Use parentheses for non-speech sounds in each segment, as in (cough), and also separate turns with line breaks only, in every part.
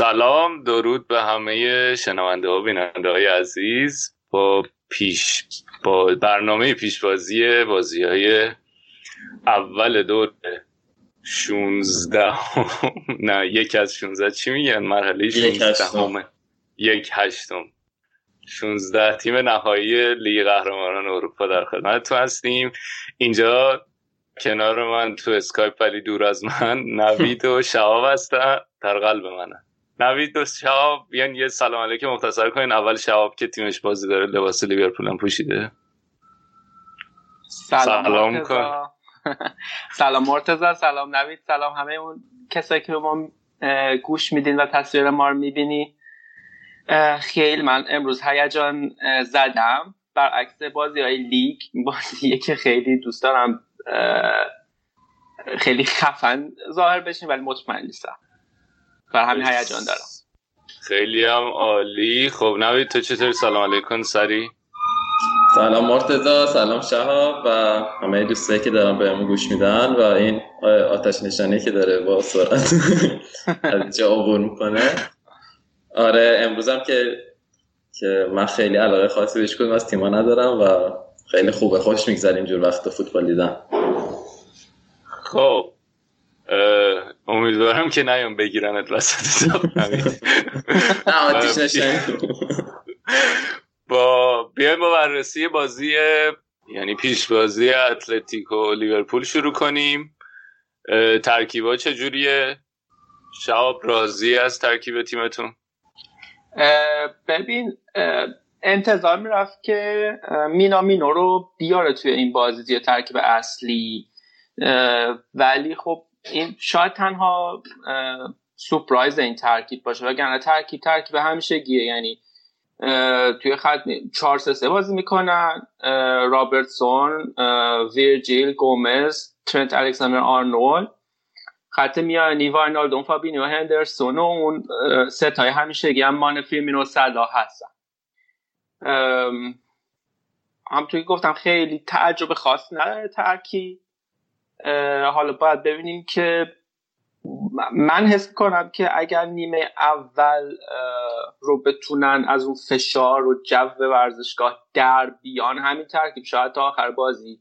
سلام درود به همه شنونده ها بیننده های عزیز. با پیش با برنامه پیشبازی بازی های اول دور 16 (laughs) نه یک از 16 چی میگن؟ مرحله 16 یک هشتم. 16 تیم نهایی لیگ قهرمانان اروپا در خدمت تو هستیم. اینجا کنار من تو اسکایپ ولی دور از من نوید و شهاب هستن. در قلب منن. نوید دو شهاب بیان یه سلام علیکم مختصر کنین. اول شهاب که تیمش بازی داره لباس لیورپول هم پوشیده.
سلام, سلام (laughs) سلام مرتضی سلام نوید سلام همه اون کسایی که ما گوش میدین و تصویر ما رو می‌بینی خیلی من امروز هیجان زدم. برعکس بازی های لیگ بازیه که خیلی دوست دارم خیلی خفن ظاهر بشین ولی مطمئن نیستم. بر همین هیجان دارم.
خیلی هم عالی. خب نوید تو چطوری؟ سلام علیکم. سری؟
سلام مرتضا سلام شهاب و همه دوستایی که دارم بهمون گوش میدن و این آتش نشانی که داره با سرعت از جا عبور می‌کنه. آره امروزم که که من خیلی علاقه خاصی بهش کنم از تیما ندارم و خیلی خوبه. خوش میگذریم جور وقت فوتبال دیدن.
خب امیدوارم که نیام بگیرنت وسط با بیایم با بررسی بازی یعنی پیش بازی اتلتیکو لیورپول شروع کنیم. ترکیبا چجوریه؟ شعب راضی از ترکیب تیمتون؟
ببین انتظار می‌رفت که مینامینو رو بیاره توی این بازی ترکیب اصلی. ولی خب این شاید تنها surprise این ترکیب باشه وگرنه ترکیب ترکیب همیشگیه یعنی توی خط 4 3 بازی می‌کنن رابرتسون ویرجیل گومز ترنت الکساندر آرنولد. خط میانی واینالدوم فابینیو هندرسون و اون ستای همیشه هم مان فیرمینو سلا هستن. همطوری گفتم خیلی تعجب خاص نداره ترکیب. حالا باید ببینیم که من حس کنم که اگر نیمه اول رو بتونن از اون فشار و جو ورزشگاه در بیان همین ترکیب شاید تا آخر بازی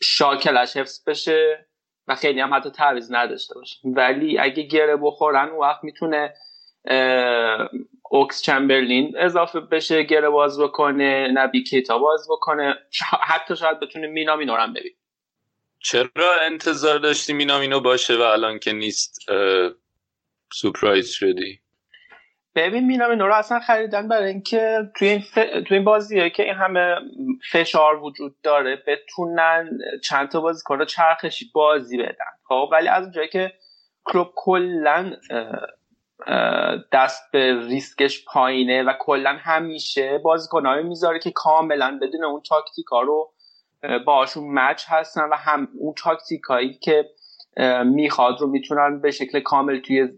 شاکلش حفظ بشه و خیلی هم حتی تعویض نداشته باشه. ولی اگه گره بخورن اون وقت می‌تونه اوکس چمبرلین اضافه بشه گره باز بکنه نبی کیتا باز بکنه حتی شاید بتونه مینا مینورم ببین
چرا انتظار داشتی مینامینو باشه و الان که نیست سپرایز شدی؟
ببین مینامینو رو اصلا خریدن برای اینکه توی این, ف... توی این بازیه که این همه فشار وجود داره بتونن چند تا بازیکن رو چرخشی بازی بدن. خب ولی از اونجایی که کلوب کلا دست به ریسکش پایینه و کلا همیشه بازیکنایی می‌ذاره که کاملا بدون اون تاکتیکا رو باشون مچ هستن و هم اون تاکتیکایی که می‌خواد رو می‌تونن به شکل کامل توی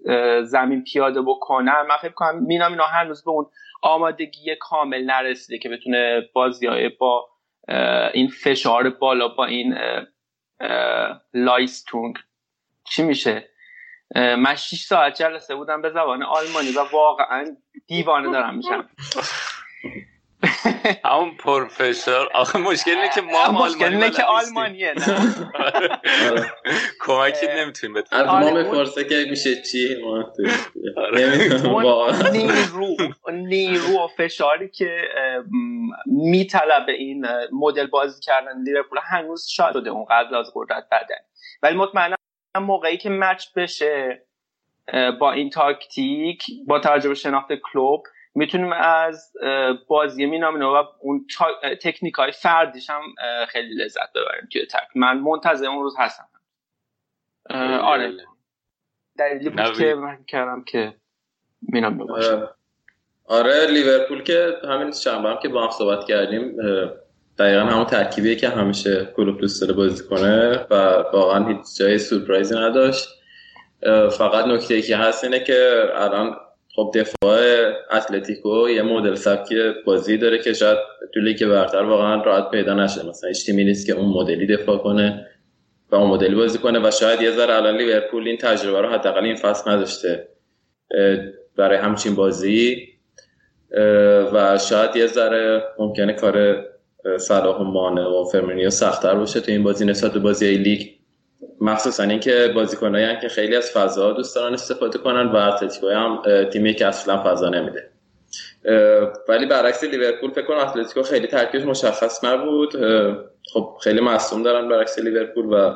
زمین پیاده بکنن. من فکر کنم مینا مینا هنوز به اون آمادگی کامل نرسیده که بتونه بازی های با این فشار بالا با این لایستونگ چی میشه؟ من 6 ساعت جلسه بودم به زبان آلمانی و واقعا دیوانه دارم میشم. (laughs) (laughs)
همون پرفشار آخه مشکل اینه که ما
مشکل اینه که آلمانیه نه؟
آره.
کمکی نمی‌تونیم
از
بتونیم
ما
آره،
بپرسه که میشه چی ما
آره.
نیرو نیرو و فشاری که میطلبه این مدل بازی کردن لیورپول هنوز شاید شده اون قبل از قدرت بدن ولی مطمئنا موقعی که مچ بشه با این تاکتیک با توجه به شناخت کلوب می‌تونیم از بازی مینامینو و اون تکنیک های فردیش هم خیلی لذت ببریم توی تک من منتظر اون روز هستم. آره. دلیلی بود. که من کردم که مینامینو باشه.
اه، آره لیورپول که همین شنبه هم که با هم صحبت کردیم دقیقا همون ترکیبیه که همیشه کلوب دوست داره بازی کنه و واقعا هیچ جای سورپرایزی نداشت. فقط نکته ای که هست اینه که الان خب دفاع اتلتیکو یه مدل سبکی بازی داره که شاید تو لیگ برتر واقعا راحت پیدا نشه. مثلا هیچ تیمی نیست که اون مدلی دفاع کنه و اون مدلی بازی کنه و شاید یه ذره الان لیورپول این تجربه رو حداقل این فصل نداشته برای همچین بازی. و شاید یه ذره ممکنه کار صلاح و مانه و فرمینیو سختتر باشه تو این بازی نسبت به بازی لیگ. مخصوصا اینکه بازیکنایی که خیلی از فضا دوست دارن استفاده کنن و اتلتیکو هم تیمی که اصلا فضا نمیده. ولی برعکس لیورپول فکر کنم اتلتیکو خیلی ترکیبش مشخص نبود. خب خیلی مصوم دارن برعکس لیورپول و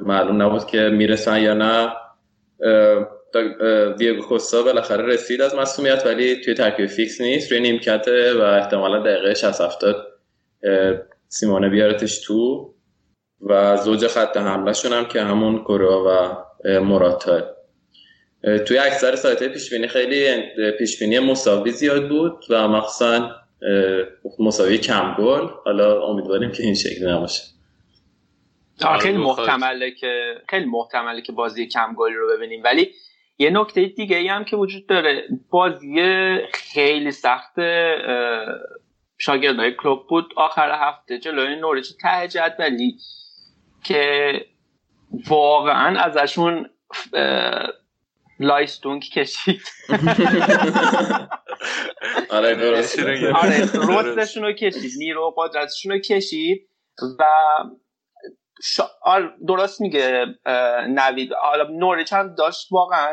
معلوم نبود که می‌رسن یا نه. دیگو کوستا بالاخره رسید از مسئولیت ولی توی ترکیب فیکس نیست. روی نیمکته و احتمالا دقیقه 60 70 اه، سیمونه بیارتش تو. و زوج خط حمله هم که همون کورا و اه، توی اکثر سایت پیشبینی خیلی پیشبینی مساوی زیاد بود و مخصوصا مساوی کم گل حالا امیدواریم که این شکلی نباشه.
خیلی
آره، بخواد.
محتمله که خیلی محتمله که بازی کم گلی رو ببینیم. ولی یه نکته دیگه ای هم که وجود داره بازی خیلی سخت شاگردای کلوب بود. آخر هفته جلوی نوریچ ته جدولی که واقعا ازشون لایستونگ کشید. (laughs)
آره درست.
آره رستشون رو کشید نیرو قدرتشون رو کشید و شا... درست میگه نوید. حالا نوریچ هم داشت واقعا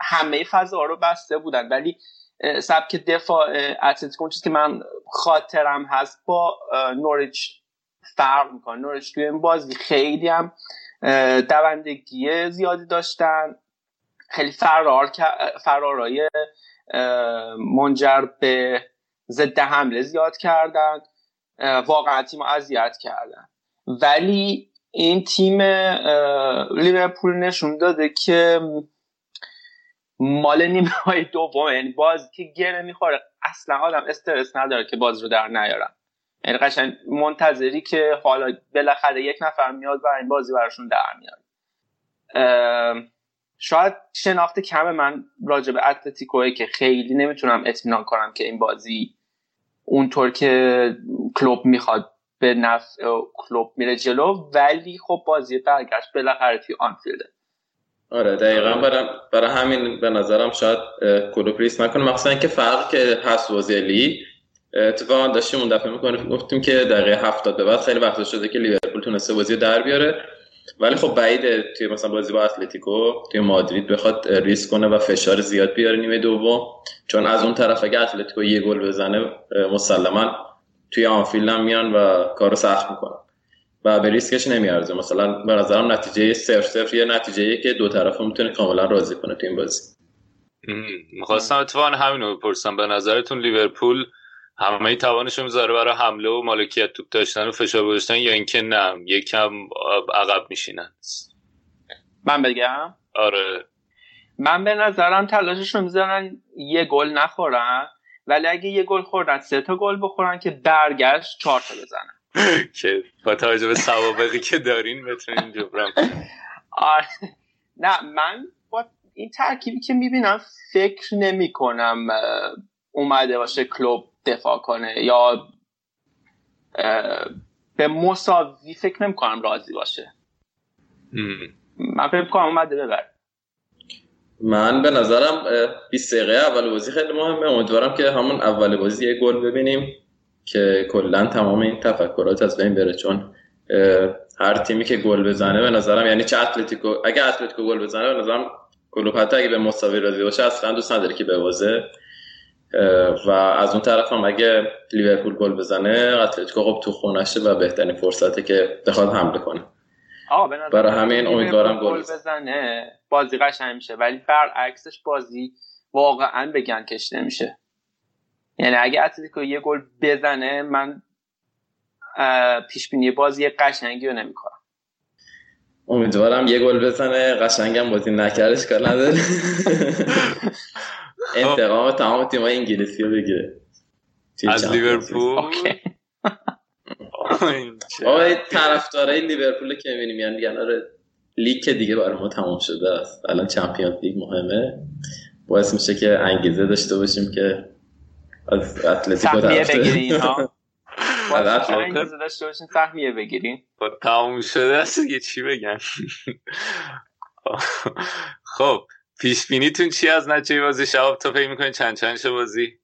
همه فضا رو بسته بودن. ولی سبک دفاع اتلتیکو اون چیزی که من خاطرم هست با نوریچ فرق می‌کنه. نوریچ توی این بازی خیلی هم دوندگی زیادی داشتن. خیلی فرار فرارای منجر به ضد حمله زیاد کردن. واقعا تیم اذیت کردن. ولی این تیم لیورپول نشون داده که مال نیمه های دوم یعنی باز که گره می‌خوره. اصلا آدم استرس نداره که باز رو در نیارن. یعنی قشنگ منتظری که حالا بالاخره یک نفر میاد و این بازی براشون در میاد. شاید شناخت کم من راجع به اتلتیکوه که خیلی نمی‌تونم اطمینان کنم که این بازی اونطور که کلوب می‌خواد به نفع کلوب میره جلو ولی خب بازی برگشت بالاخره توی آنفیلده
آره دقیقا برای, برای همین به نظرم شاید کلوب ریس نکنه. مخصوصا که فرق که هست اه، اتفاقا داشتیم اون دفعه می‌کنه گفتیم که دقیقه هفتاد به بعد خیلی وقت شده که لیورپول تونسته بازی در بیاره. ولی خب بعیده توی مثلا بازی با اتلتیکو توی مادرید بخواد اه، ریسک کنه و فشار زیاد بیاره نیمه دوم. چون از اون طرف اگه اتلتیکو یه گل بزنه مسلما توی آنفیلد هم میان و کارو سخت می‌کنن. و به ریسکش نمیارزه. مثلا به نظرم نتیجه صفر صفر یه نتیجه که دو طرف می‌تونه کاملا راضی کنه تو این بازی.
می‌خواستم اتفاقا همین رو بپرسم. به نظرتون لیورپول همه توانش رو می‌ذاره برای حمله و مالکیت توپ داشتن و فشار گذاشتن یا اینکه نه یکم عقب میشینن
من بگم
آره
من به نظرم تلاششون می‌ذارن یه گل نخورن ولی اگه یه گل خوردن سه تا گل بخورن که برگشت چهار تا بزنن (laughs)
که با توجه به سوابقی که دارین بتونین جبران. (laughs)
آره. نه من با این ترکیبی که می‌بینم فکر نمی کنم اومده باشه کلوب دفاع کنه یا به مساوی فکر نمی کنم راضی باشه. من فکر کنم اومده ببر.
من به نظرم 20 دقیقه اول بازی خیلی مهمه. امیدوارم که همون اول بازی یه گل ببینیم که کلا تمام این تفکرات از بین بره. چون هر تیمی که گل بزنه به نظرم یعنی چه اتلتیکو اگه اتلتیکو گل بزنه به نظرم کلوپ حتی اگه به مساوی راضی باشه اصلا دوست نداره که ببازه. و از اون طرف هم اگه لیورپول گل بزنه اتلتیکو خب تو خونشه و بهترین فرصته که بخواد حمله کنه. برای همین امیدوارم
گل بزنه بازی قشنگ میشه ولی برعکسش بازی واقعا به گند کشیده میشه یعنی اگه اتلتیکو یه گل بزنه من پیش بینی بازی قشنگی رو نمی‌کنم.
امیدوارم یه گل بزنه قشنگم بازی نکردش کار نداره. (laughs) انتقام تمام تیمای انگلیسی رو بگیره.
از لیورپول؟ (laughs)
آقای طرفدارای لیورپول که می‌بینیم یعنی آره لیگ که دیگه برای ما تمام شده است. الان چمپیونز لیگ مهمه. باعث میشه که انگیزه داشته باشیم که از اتلتیکو
بگیریم (laughs) انگیزه داشته باشیم سهمیه بگیریم.
تمام شده است یه چی بگن (laughs) خب پیش بینیتون چی از نتیجه بازی؟ شباب تو فکر می‌کنین چند چند شه بازی؟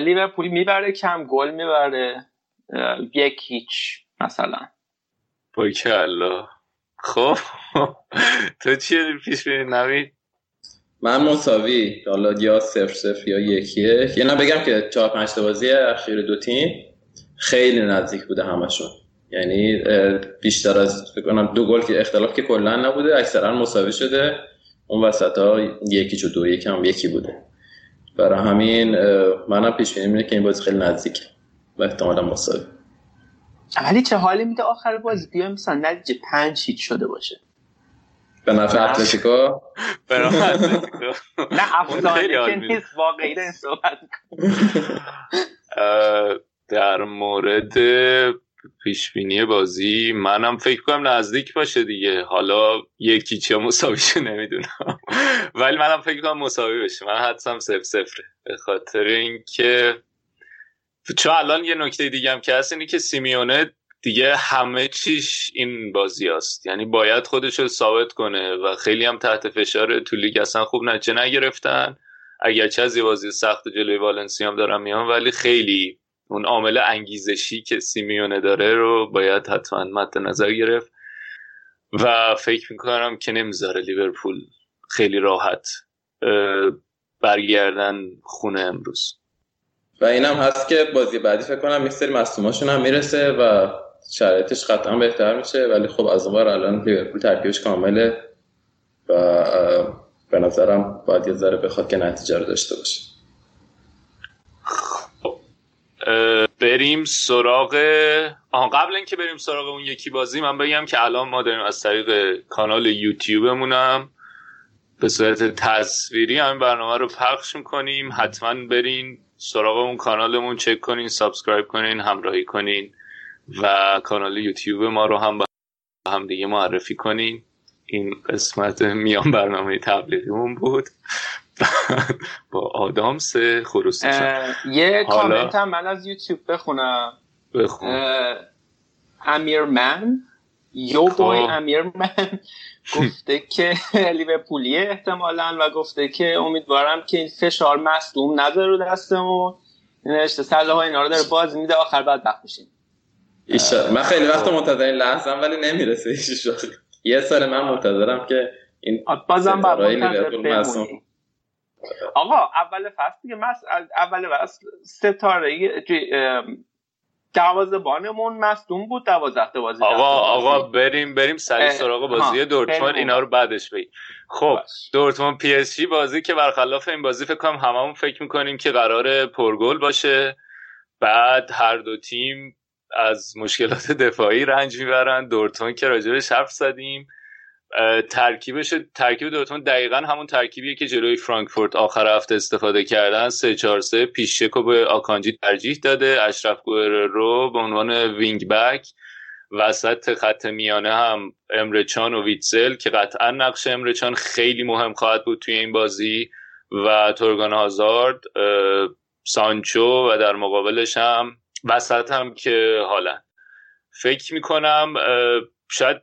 لیورپول می‌بره کم گل می‌بره. یک هیچ مثلا.
الله. خب. (laughs) تو چی پیش بینی نوید؟
من مساوی. حالا یا صفر صفر یا یکیه. یه نه بگم که چهار پنج بازی اخیر دو تیم خیلی نزدیک بوده همشون. یعنی بیشتر از فکر کنم دو گل که اختلاف که کلا نبوده اکثرا مساوی شده. اون وسط ها یکی چو دو یکم یکی بوده. برای همین منم پیش بینی که این بازی خیلی نزدیکه و احتمالا مساوی
ولی چه حالی میده آخر بازی؟ بیایم مثلا نتیجه پنج هیچ شده باشه.
به نفع اتلتیکو؟
به نفع اتلتیکو.
نه (laughs) افسانه که نیست واقعی صحبت (laughs)
در مورد پیش بینی بازی. منم فکر کنم نزدیک باشه دیگه. حالا یکی چه مساویشه نمی‌دونم. ولی منم فکر کنم مساوی بشه. من حدسم صفر صفره. به خاطر اینکه چون الان یه نکته دیگه هم که هست اینه که سیمیونه دیگه همه چیش این بازی است یعنی باید خودش رو ثابت کنه و خیلی هم تحت فشار تو لیگ اصلا خوب نچه نگرفتن. اگرچه از یه بازی سخت جلوی والنسی هم دارم میان ولی خیلی اون عامل انگیزشی که سیمیونه داره رو باید حتما مد نظر گرفت و فکر می‌کنم که نمی‌ذاره لیورپول خیلی راحت برگردن خونه امروز.
و اینم هست که بازی بعدی فکر کنم یک سری مصدوماشون هم می‌رسه و شرایطش قطعا بهتر میشه ولی خب از اونور الان لیورپول ترکیبش کامله و به نظرم باید یه ذره بخواد که نتیجه رو داشته باشه.
بریم سراغ آن قبل اینکه بریم سراغ اون یکی بازی من بگم که الان ما داریم از طریق کانال یوتیوبمونم به صورت تصویری همین برنامه رو پخش می‌کنیم. حتما برین سراغ اون کانالمون چک کنین subscribe کنین همراهی کنین و کانال یوتیوب ما رو هم با هم دیگه معرفی کنین. این قسمت میان برنامه تبلیغیمون بود. (laughs) با آدامس خروسی
یه کامنت هم من از یوتیوب بخونم.
بخون.
امیر من یو بوی امیر من (laughs) گفته که (laughs) لیورپولیه احتمالا و گفته که امیدوارم که این فشار مصدوم نذاره رو دستمون. نوشته سلاح اینا رو داره باز میده آخر بعد بشیم
من خیلی وقت منتظر این لحظه ولی نمی‌رسه یه سال من منتظرم که این
بازم باید آقا اول فصل دیگه مس اول فصل ستاره بانمون مصدوم بود دوازده بازی
آقا آقا بریم بریم سری سراغ بازی دورتموند. اینا رو بعدش بگیم. خب دورتموند پی اس جی بازی که برخلاف این بازی فکر کنم هممون فکر می‌کنیم که قرار پرگل باشه. بعد هر دو تیم از مشکلات (laughs) دفاعی رنج می‌برن. دورتموند که راجبش حرف زدیم. ترکیبش ترکیب دورتموند دقیقا همون ترکیبیه که جلوی فرانکفورت آخر هفته استفاده کردن. 3 4 3 پیشچکو به آکانجی ترجیح داده. اشرف رو به عنوان wing back. وسط خط میانه هم امرچان و ویتسل که قطعا نقش امرچان خیلی مهم خواهد بود توی این بازی و تورگان هازارد سانچو و در مقابلش هم وسط هم که حالا فکر می‌کنم شاید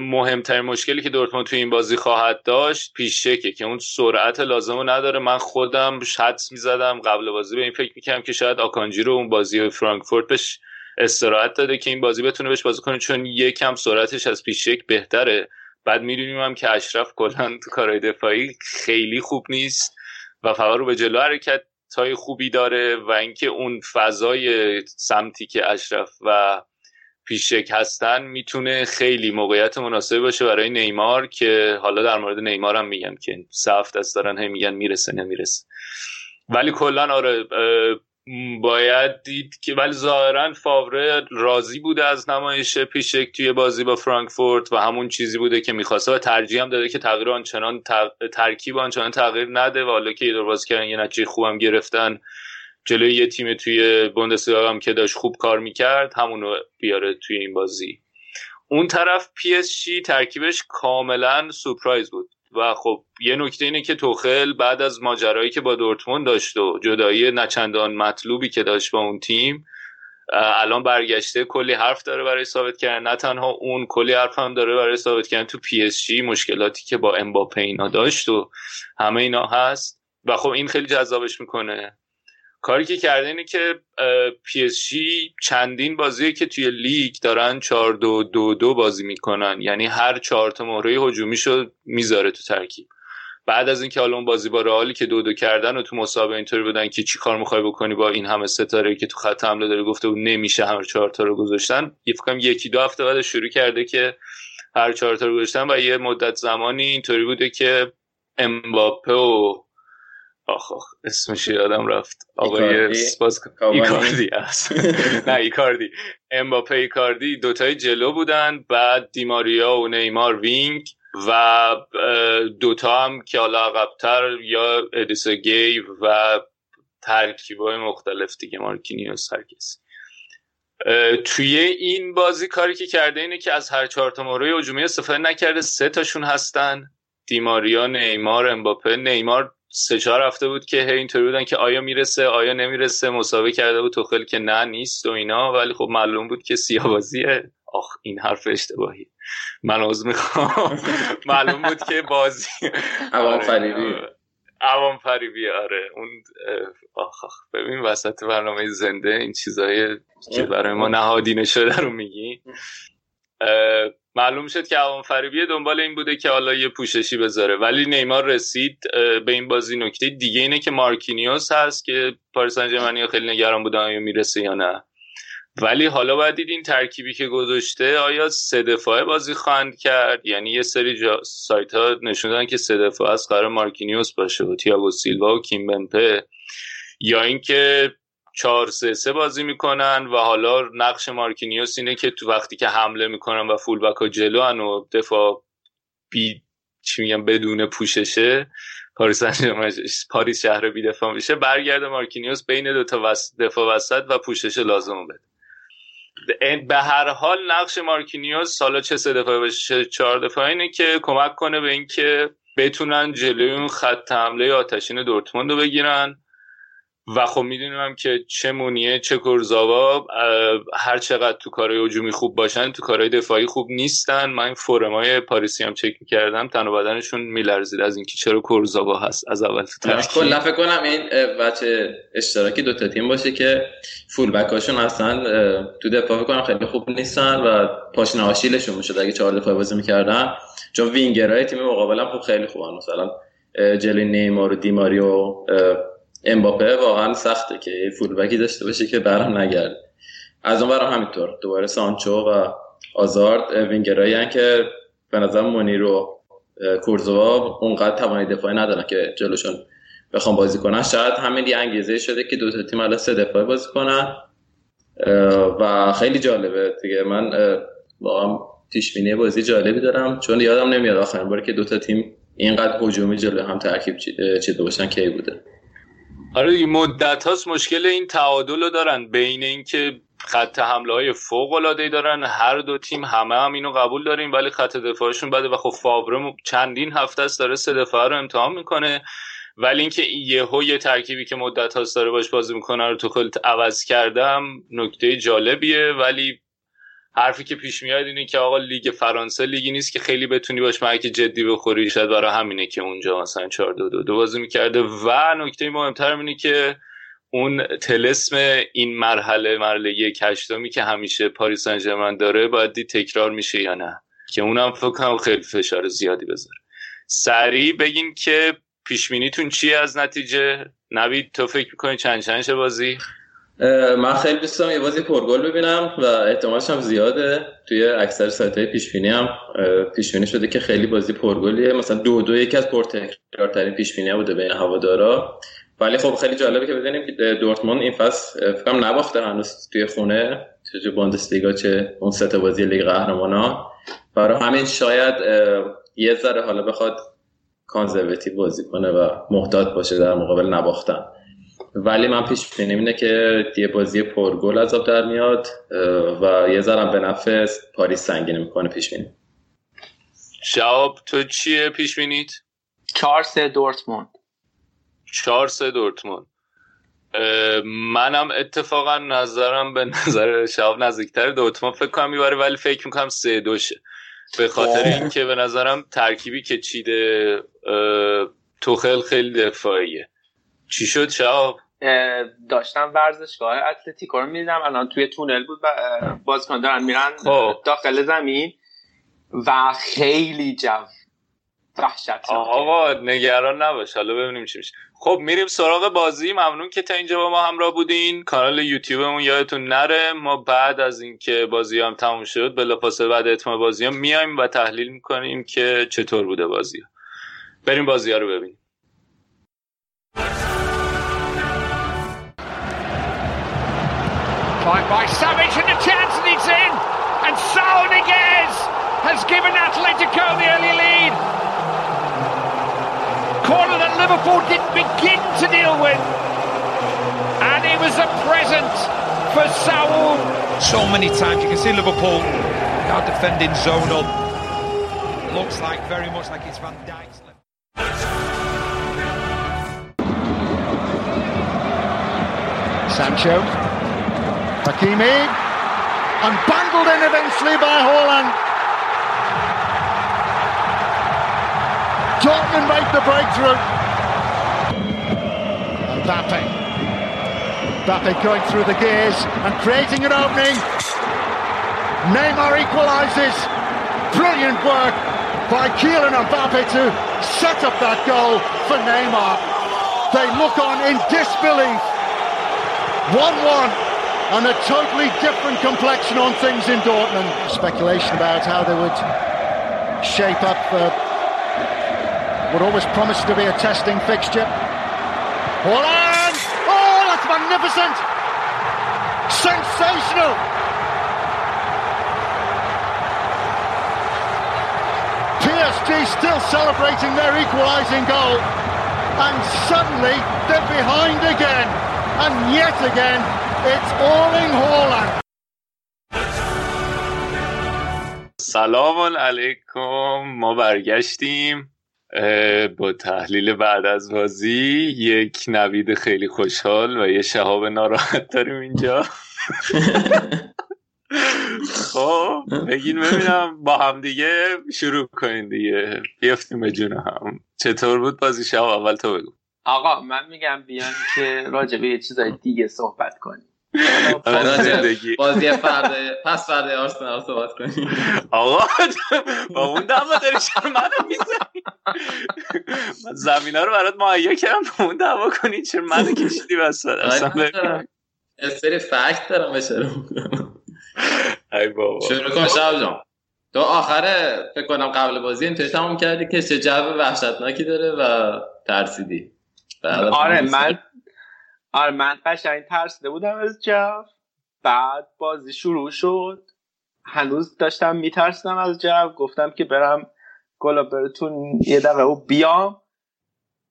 مهمترین مشکلی که دورتموند توی این بازی خواهد داشت پیشکه که اون سرعت لازم رو نداره. من خودم حدس می‌زدم قبل بازی به این فکر می‌کنم که شاید آکانجی رو اون بازی فرانکفورت بهش استراحت داده که این بازی بتونه بهش بازی کنه چون یکم سرعتش از پیشک بهتره. بعد می‌دونیم هم که اشرف کلا تو کارهای دفاعی خیلی خوب نیست و فقط رو به جلو حرکت تای خوبی داره و اینکه اون فضای سمتی که اشرف و پیشک هستن می‌تونه خیلی موقعیت مناسبی باشه برای نیمار که حالا در مورد نیمار هم میگم که سفت دست دارن هم میگن می‌رسه نمی‌رسه. ولی کلا آره باید دید که ولی ظاهرا فاوره راضی بوده از نمایش پیشک توی بازی با فرانکفورت و همون چیزی بوده که می‌خواسته و ترجیح هم داده که تغییر آنچنان ترکیب آنچنان تغییر نده و حالا که یه بازی کردن یه نتیجه خوبم گرفتن جلوی یه تیم توی بوندسلیگا هم که داشت خوب کار می‌کرد همونو بیاره توی این بازی. اون طرف پی ترکیبش کاملا سورپرایز بود. و خب یه نکته اینه که توخل بعد از ماجرایی که با دورتموند داشت و جدایی نچندان مطلوبی که داشت با اون تیم الان برگشته کلی حرف داره برای ثابت کردن. نه تنها اون کلی حرف هم داره برای ثابت کردن. تو پی اس جی مشکلاتی که با امباپه اینا داشت و همه اینا هست. و خب این خیلی جذابش می‌کنه. کاری که کرده اینه که پی اس چندین بازی که توی لیگ دارن 4 دو دو دو بازی می‌کنن. یعنی هر چهار تا مهره هجومیشو می‌ذاره تو ترکیب. بعد از اینکه حالا اون بازی با رئالی که دو دو کردن و تو مسابقه اینطوری بودن که چی کار می‌خوای بکنی با این همه ستاره که تو خط حمله داره گفته بود نمیشه هر چهار تا رو گذاشتن. یه فکرم یکی دو هفته بعد شروع کرده که هر چهار تا رو گذاشتن و یه مدت زمانی اینطوری بوده که امباپه و آخ آخ اسمش یادم رفت. آقای سپاس ایکاردی است نه ایکاردی. امباپه ایکاردی دوتای جلو بودن. بعد دیماریا و نیمار wing و دوتا هم که حالا عقبتر یا ادریسا گیه و ترکیبای مختلف دیگه مارکینیوس هر کسی. توی این بازی کاری که کرده اینه که از هر چهار تا مورد هجومی استفاده نکرده. سه تاشون هستن. دیماریا نیمار امباپه. نیمار سه چهار هفته بود که هی اینطوری بودن که آیا می‌رسه آیا نمی‌رسه مسابقه کرده بود توخل که نه نیست و اینا. ولی خب معلوم بود که سیاوازیه. آخ این حرف اشتباهی من عوض می‌خوام. (laughs) معلوم بود که بازی (laughs)
عوام آره، فریبی
عوام فریبی آره. اون آخ آخ. ببین وسط برنامه زنده این چیزایی که برای ما نهادینه شده رو میگی. معلوم شد که عوام فریبی دنبال این بوده که حالا یه پوششی بذاره. ولی نیمار رسید به این بازی نکته دیگه اینه که مارکینیوس هست که پاریس سن خیلی نگران بودن آیا می‌رسه یا نه. ولی حالا باید دید این ترکیبی که گذاشته آیا سه دفاعه بازی خواهند کرد؟ یعنی یه سری جا سایت ها نشوندن که سه دفاعه از قرار مارکینیوس باشه و تییاگو سیلوا و کیم بمپه یا اینکه چهار سه سه بازی می‌کنن و حالا نقش مارکینیوس اینه که تو وقتی که حمله می‌کنن و full back ها جلو و دفاع بی چی میگم بدون پوششه پاریس پاریس شهر بی دفاع میشه برگرده مارکینیوس بین دو تا دفاع وسط و پوشش لازم بده. به هر حال نقش مارکینیوس حالا چه سه دفاعه باشه چهار دفاعه اینه که کمک کنه به اینکه بتونن جلوی اون خط حمله آتشین دورتموند رو بگیرن. و خب می‌دونم که چه مونیه چه کرزاوا هر چقدر تو کارهای هجومی خوب باشن تو کارهای دفاعی خوب نیستن. من این فورمای پاریسی هم چک می‌کردم تن و بدنشون میلرزید از اینکه چرا کرزاوا هست. از اول
کلا فکر کنم. این بچه اشتراکی دو تا تیم باشه که فول بک هاشون اصلا تو دفاع کنم خیلی خوب نیستن و پاشنه آشیلشون می‌شد اگه چهار دفاعه بازی می‌کردن. چون وینگرهای تیم مقابلم خوب خیلی خوبن. مثلا جلی نیمار و دیماریو امباپه واقعا سخته که یه فولبکی داشته باشه که برام نگرد از اون برام همینطور. دوباره سانچو و آزارد وینگرایی که به نظر مونیر و کورزوا اونقدر توانی دفاعی ندارن که جلوشون بخوام بازی کنن. شاید همین یه انگیزه شده که دو تا تیم الان سه دفاعی بازی کنن. و خیلی جالبه. دیگه من واقعا پیش بازی جالبی دارم. چون یادم نمیاد آخرین باری که دو تا تیم اینقدر هجومی جلو هم ترکیب چیده باشن کی بوده.
آره مدت هاست مشکل این تعادل رو دارن. بین اینکه خط حمله های فوق العاده دارن هر دو تیم همه هم اینو قبول داریم ولی خط دفاعشون بده. و خب فاوره چندین هفته است داره سه دفاعه رو امتحان می‌کنه. ولی اینکه یهو یه ترکیبی که مدت هاست داره باش بازی می‌کنه رو تو عوض کردم نکته جالبیه. ولی حرفی که پیش میاد اینه که آقا لیگ فرانسه لیگی نیست که خیلی بتونی باش که جدی بخوری. شاید برای همینه که اونجا مثلا 4 دو دو, دو بازی می‌کرده. و نکته مهمتر اینه که اون تلسم این مرحله مرحله یک هشتمی که همیشه پاریس سن داره باید دید تکرار میشه یا نه. که اونم فکر کنم خیلی فشار زیادی بذاره. سریع بگین که پیشمینیتون چیه از نتیجه؟ نوید تو فکر می‌کنی چند چند بازی؟
من خیلی دوست یه بازی پرگل ببینم و احتمالش هم زیاده. توی اکثر سایت های پیشبینی هم پیشبینی شده که خیلی بازی پرگلیه. مثلا دو دو یکی از پرتکرارترین پیشبینی بوده بین هوادارا. ولی خب خیلی جالبه که بدونیم که دورتموند این فصل فکرم نباخته هنوز توی خونه. چه بوندسلیگا چه اون سه بازی لیگ قهرمانان برای همین شاید یه ذره حالا بخواد کانزرواتیو بازی کنه و محتاط باشه در مقابل نباختن. ولی من پیش بینیم اینه که یه بازی پرگل از آب در میاد و یه ذرم به نفع پاریس سنگینه می‌کنه پیش بینی.
شعب تو چیه پیش بینید؟
4 3 دورتموند.
4 3 دورتموند. منم اتفاقا نظرم به نظر شعب نزدیکتر دورتموند فکر کنم می‌بره ولی فکر می‌کنم 3 2 شه. به خاطر اینکه به نظرم ترکیبی که چیده توخل خیلی دفاعیه. چی شد شاب
داشتم ورزشگاه اتلتیکو رو می‌دیدم. الان توی تونل بود بازیکن دارن میرن خب. داخل زمین و خیلی جو. وحشت
آقا نگران نباش. حالا ببینیم چی میشه. خب میریم سراغ بازی. ممنون که تا اینجا با ما همراه بودین. کانال یوتیوبمون یادتون نره. ما بعد از اینکه بازی هم تموم شد بلافاصله بعد اتمام بازی هم میایم و تحلیل می‌کنیم که چطور بوده بازی. ها. بریم بازی ها رو ببینیم.
Fight by Savage and the chance and it's in and Saul Niguez has given Atletico the early lead corner that Liverpool didn't begin to deal with. And it was a present for Saul.
So many times you can see Liverpool are defending zone up. Looks like very much like it's Van Dijk's.
Sancho, Hakimi, and bundled in eventually by Haaland. Dortmund make the breakthrough. Mbappe. Mbappe going through the gears and creating an opening. Neymar equalises. Brilliant work by Kylian Mbappe to set up that goal for Neymar. They look on in disbelief. 1-1 and a totally different complexion on things in Dortmund. Speculation about how they would shape up for what always promised to be a testing fixture. Holland! Oh, that's magnificent! Sensational! PSG still celebrating their equalising goal. And suddenly they're behind again. And yet again, it's all in Holland.
سلام علیکم ما برگشتیم با تحلیل بعد از بازی. یک نوید خیلی خوشحال و یه شهاب ناراحت داریم اینجا. (laughs) خب بگین ببینم با هم دیگه شروع کنین دیگه. بیفتیم به جون هم. چطور بود بازی شهاب؟ اول تو بگو.
آقا من میگم بیان که راجبه یه چیزای دیگه صحبت کنیم.
بازی فرده. پس فرده آرسنال صحبت کنیم.
آقا با اون دعوا داری چرا منو می‌زنی. من زمین رو برات مهیا کردم با اون دعوا کنی چرا منو کشیدی وسط اصلا؟
سری فکت دارم بشه
ای بابا.
شروع کن شب جان. تو آخره فکر کنم قبل بازی اینطوری تمام کردی که چه جو وحشتناکی داره و ترسیدی.
آره من آره من قشنگ ترسیده بودم از جو بعد بازی شروع شد. هنوز داشتم میترسیدم از جو گفتم که برم گلا براتون یه دقیقه او بیام.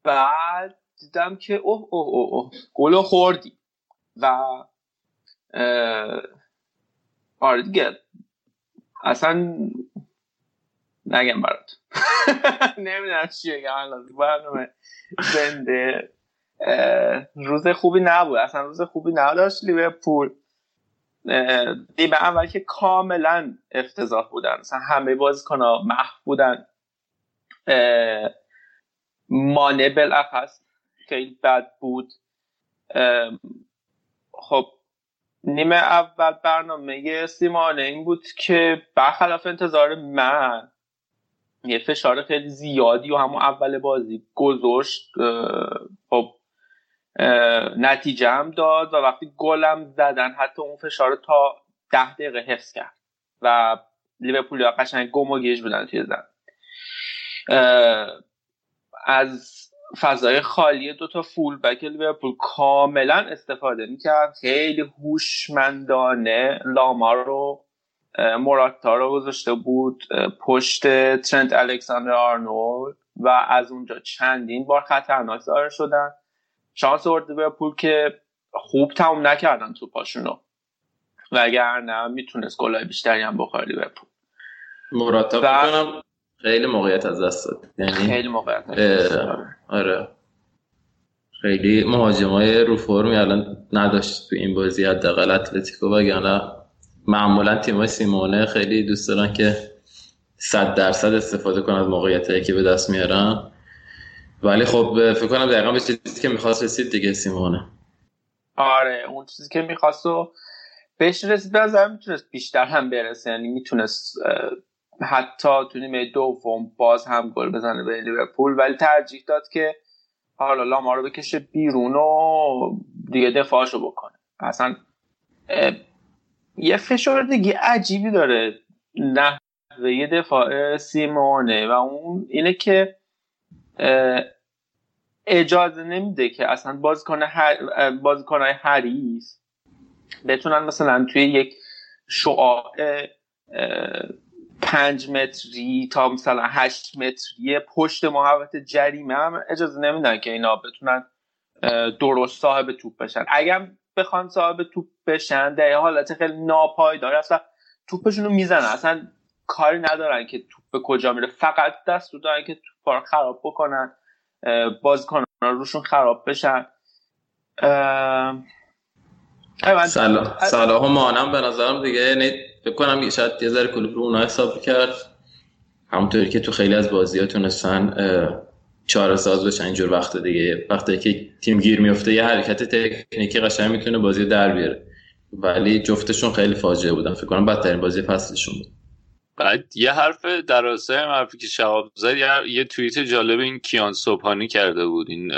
بعد دیدم که اوه اوه اوه, اوه. گلو خوردی. و آره دیگه. اصلا نگم برات. (laughs) نمی‌دونم چی بگم. الان برنامه زنده. روز خوبی نبود. اصلا روز خوبی نداشت. لیورپول نیمه اول که کاملا افتضاح بودن. مثلا همه بازیکن ها محو بودن. مانع بالاخص خیلی بد بود. خب نیمه اول برنامه سیمانه این بود که برخلاف انتظار من یه فشار خیلی زیادی و همون اول بازی گذاشت. خب نتیجه هم داد و وقتی گلم زدن حتی اون فشار تا ده دقیقه حفظ کرد و لیورپول قشنگ گم و گیج بودن توی زن از فضای خالی دو تا فول بک لیورپول کاملا استفاده می‌کرد. خیلی هوشمندانه لاما رو موراتا رو گذاشته بود پشت ترنت الکساندر آرنولد و از اونجا چندین بار خطرناک ظاهر شدن. شانس آورد لیورپول که خوب تموم نکردن تو پاشونو و اگر نه می‌تونست گلای بیشتری هم بخوره لیورپول
موراتا و... خیلی موقعیت از دست داد.
یعنی خیلی موقعیت
آره. خیلی مهاجمای رو فرمی الان نداشت تو این بازی حداقل اتلتیکو. وگرنه معمولا تیمای سیمونه خیلی دوست دارن که صد درصد استفاده کنن از موقعیت که به دست میارن. ولی خب فکر کنم دقیقا به چیزی که می‌خواست رسید دیگه سیمونه.
آره اون چیزی که می‌خواست و بهش رسید به می‌تونست بیشتر هم برسه. یعنی می‌تونست حتی تو نیمه دوم باز هم گل بزنه به لیورپول ولی ترجیح داد که حالا لاما رو بکشه بیرون و دیگه دفاعشو بکنه. اصلا یه فشار دیگه عجیبی داره نحوه دفاع سیمونه و اون اینه که اجازه نمیده که اصلا بازیکن هر... بازیکنهای حریف بتونن مثلا توی یک شعاع پنج متری تا مثلا هشت متری پشت محوط جریمه هم اجازه نمیدن که اینا بتونن درست صاحب توپ بشن. اگر بخوان صاحب توپ بشن در حالت خیلی ناپایدار اصلا توپشون رو می‌زنن. اصلا کاری ندارن که توپ به کجا میره. فقط دست دارن که رو خراب بکنن بازیکنان روشون خراب بشن.
صلاح و مانم به نظرم دیگه یعنی فکر کنم شاید یه ذره کلوب رو اونا حساب کرد. همونطوری که تو خیلی از بازی ها تونستن چهار ساز بشن اینجور وقت دیگه. وقتی که تیم گیر میفته یه حرکت تکنیکی قشنگ می‌تونه بازی در بیاره. ولی جفتشون خیلی فاجعه بودن. فکر کنم بدترین بازی فصلشون بود.
بعد یه حرف در راستای حرفی که شهاب زد یه توییت جالب این کیان صبحانی کرده بود این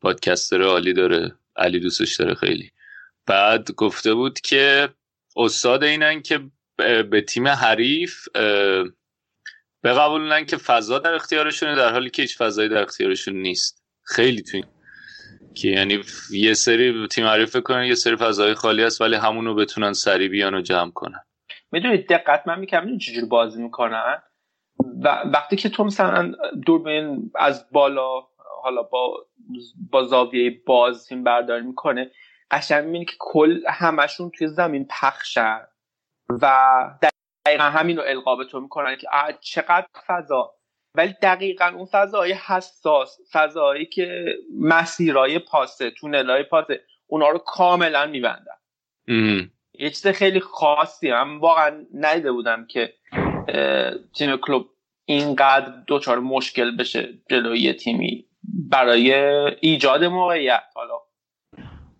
پادکستر عالی داره علی دوستش داره خیلی. بعد گفته بود که استاد اینن که به تیم حریف بقبولونن که فضا در اختیارشونه در حالی که هیچ فضایی در اختیارشون نیست. خیلی توی که یعنی یه سری تیم حریف کنن یه سری فضای خالی هست ولی همونو بتونن سریع بیان و جمع کنن.
می‌دونید دقت من می‌کنم چجوری بازی می‌کنن؟ و وقتی که تو مثلا دوربین از بالا حالا با با زاویه باز تیم برداری می‌کنه قشنگ می‌بینی که کل همشون توی زمین پخشن و دقیقا همین رو القا به تو می‌کنن که چقدر فضا. ولی دقیقا اون فضای حساس فضایی که مسیرهای پاسه تونلای پاسه اونا رو کاملا میبندن. یه چیز خیلی خاصی هم واقعا ندیده بودم که تیم کلوب اینقدر دوچار مشکل بشه جلوی تیمی برای ایجاد موقعیت. حالا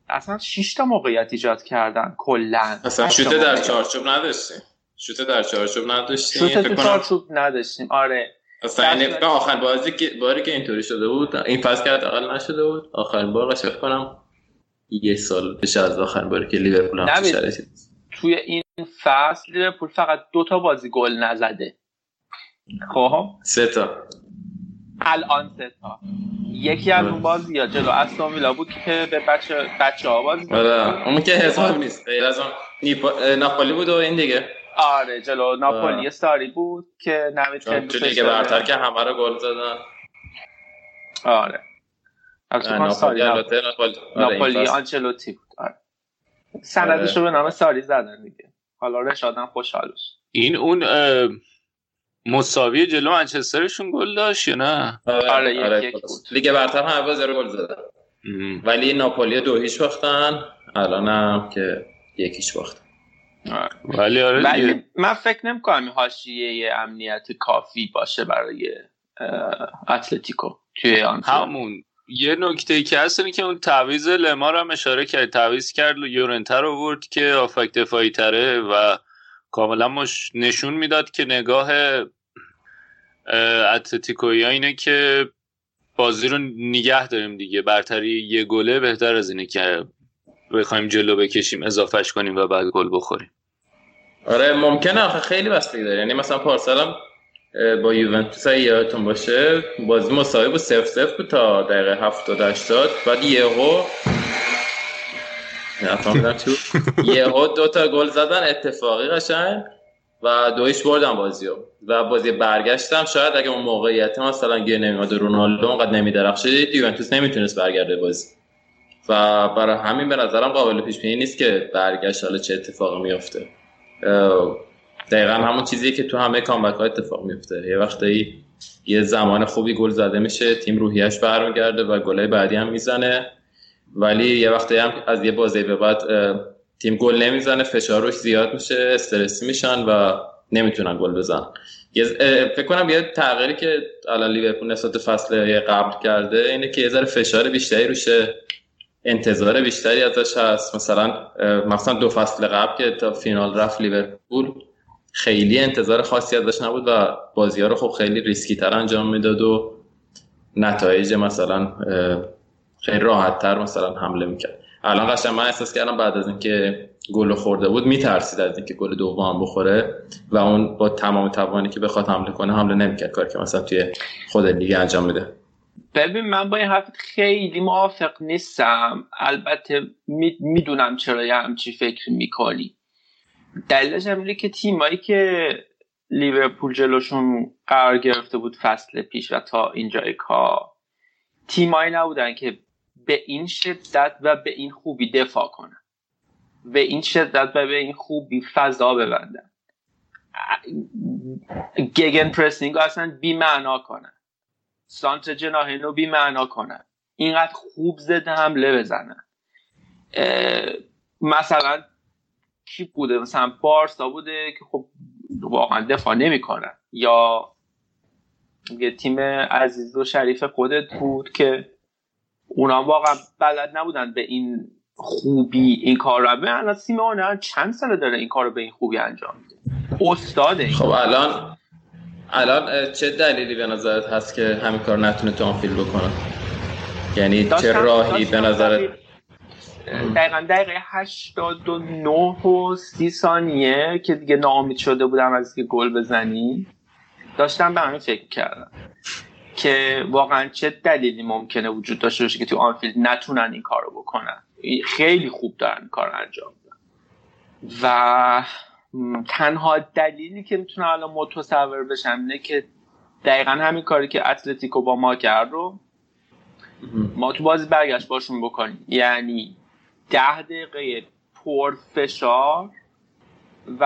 اصلا 6 تا موقعیت ایجاد کردن کلا.
اصلا شوت در چارچوب نداشتیم. شوت در چارچوب نداشتیم
شوت در چارچوب نداشتیم. آره.
اصلا این آخر بازی که باری که اینطوری شده بود این فصل که اقل نشده بود. آخرین بار قشنگ کنم یه سال پیش از آخرین باری که لیورپول هم
توی این فصل لیورپول فقط دو تا بازی گل نزده. خب؟
سه تا.
الان سه تا. یکی از اون بازی یا جلو استون ویلا بود که به بچه بچه ها بازی
آره. اون که حساب نیست. غیر از اون ناپولی بود و این دیگه.
آره جلو ناپولی ساری بود که نوید
خیلی تو دیگه برتر که همه رو گل زدن.
آره.
ناپولی
ناپولی آنچلوتی بود. آره. سندش رو به نام ساری زدن دیگه. حالا رشادم خوشحالش
این اون مساوی جلو منچسترشون گل داشت یا نه؟
آره, آره, آره
لیگ برتر هم بازی رو گل زدن. ولی ناپولی دو هیچ باختن. الان هم که یکیش باخت
ولی آره
ولی
دیگه.
من فکر نمی کنم حاشیه امنیت کافی باشه برای اتلتیکو توی آن
همون. یه نکته ای که هست که اون تعویض لمار هم اشاره کرد تعویض کرد و یورنتر رو ورد که آفک دفاعی و کاملا مش نشون می‌داد که نگاه اه، اتلتیکویی اینه که بازی رو نگه داریم دیگه. برتری یه گله بهتر از اینه که بخوایم جلو بکشیم اضافهش کنیم و بعد گل بخوریم.
آره ممکنه آخه خیلی بستگی داره. یعنی مثلا پارسال با یوونتوس اگه یادتون باشه بازی مساوی بود سف سف بود تا دقیقه 70 80 بعد یهو. یهو دو تا گل زدن اتفاقی قشنگ. و دویش بردن بازی رو و بازی برگشتم. شاید اگه اون موقعیت مثلا گیر نمیاد و رونالدو اونقدر نمیدرخشید یوونتوس نمی‌تونست برگرده بازی. و برای همین به نظرم قابل پیش بینی نیست که برگشت. حالا چه اتفاقی میفته دقیقا همون چیزیه که تو همه کامبک ها اتفاق میفته. یه وقتایی یه زمان خوبی گل زده میشه تیم روحیش برمیگرده و گلای بعدی هم می‌زنه. ولی یه وقتایی هم از یه بازی به بعد تیم گل نمی‌زنه فشار روش زیاد میشه استرسی میشن و نمی‌تونن گل اه، فکر کنم یه تغییری که الان لیورپول نسبت فصل قبل کرده اینه که یه ذره فشار بیشتری روشه انتظار بیشتری ازش هست. مثلا مثلا دو فصل قبل که تا فینال رفت لیورپول. خیلی انتظار خاصی ازش نبود و بازی ها رو خب خیلی ریسکی تر انجام می‌داد و نتایج مثلا خیلی راحت تر مثلا حمله می‌کرد. الان قشنگ من احساس کردم بعد از اینکه گل خورده بود میترسید از اینکه گل دوم بخوره و اون با تمام توانی که بخواد حمله کنه حمله نمی‌کرد. کاری که مثلا توی خود لیگ انجام میده.
ببین من با این حرف خیلی موافق نیستم. البته می‌دونم چرا یه همچی فکر می‌کنی. دلیلش هم که تیمایی که لیورپول جلوشون قرار گرفته بود فصل پیش و تا اینجای کار تیمایی نبودن که به این شدت و به این خوبی دفاع کنن. به این شدت و به این خوبی فضا ببندن. گگن پرسینگ اصلا بی معنا کنن. سانتر جناهین رو بی معنا کنن. اینقدر خوب زده حمله بزنن. مثلا کی بوده مثلا بارسا بوده که خب واقعا دفاع نمی‌کنن یا یه تیم عزیز و شریف خودت بود که اونا واقعا بلد نبودن به این خوبی این کار رو. به الان سیمونه چند ساله داره این کار رو به این خوبی انجام میده؟ استاد این
خب الان الان چه دلیلی به نظرت هست که همین کار نتونه تو آنفیلد بکنه؟ یعنی چه راهی به نظرت
دقیقا دقیقه 89 و 30 ثانیه که دیگه ناامید شده بودم از که گل بزنی داشتم به همین فکر کردم که واقعا چه دلیلی ممکنه وجود داشته باشه که تو آنفیلد نتونن این کارو بکنن. خیلی خوب دارن این کار انجام میدن. و تنها دلیلی که می‌تونم الان متصور بشم اینه که دقیقا همین کاری که اتلتیکو با ما کرد رو ما تو بازی برگشت باشون بکنیم. یعنی ده دقیقه پر فشار و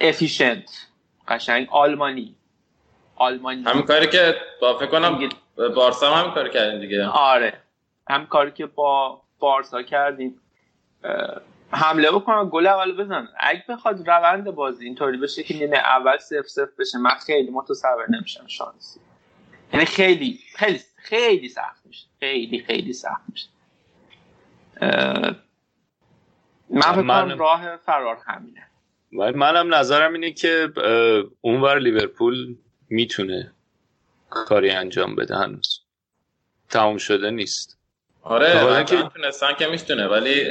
افیشنت قشنگ آلمانی. آلمانی.
همین کاری که با فکر کنم بارسا هم همین کاری کردین دیگه.
آره. هم کاری که با بارسا کردیم. حمله بکنن گل اول بزن. اگه بخواد روند بازی اینطوری بشه که نیمه اول سف سف بشه من خیلی متصور نمیشم شانسی. یعنی خیلی خیلی خیلی سخت میشه. خیلی خیلی سخت میشه. من فکر راه فرار همینه.
ولی منم نظرم اینه که اونور لیورپول می‌تونه کاری انجام بده هنوز. تمام شده نیست.
آره
که-
که می‌تونستن که می‌تونه ولی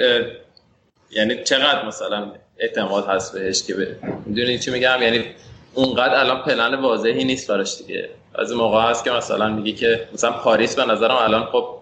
یعنی چقدر مثلا اعتماد هست بهش که به می‌دونی چی میگم؟ یعنی اونقدر الان پلن واضحی نیست براش دیگه. از موقع هست که مثلا میگی که مثلا پاریس به نظرم الان خب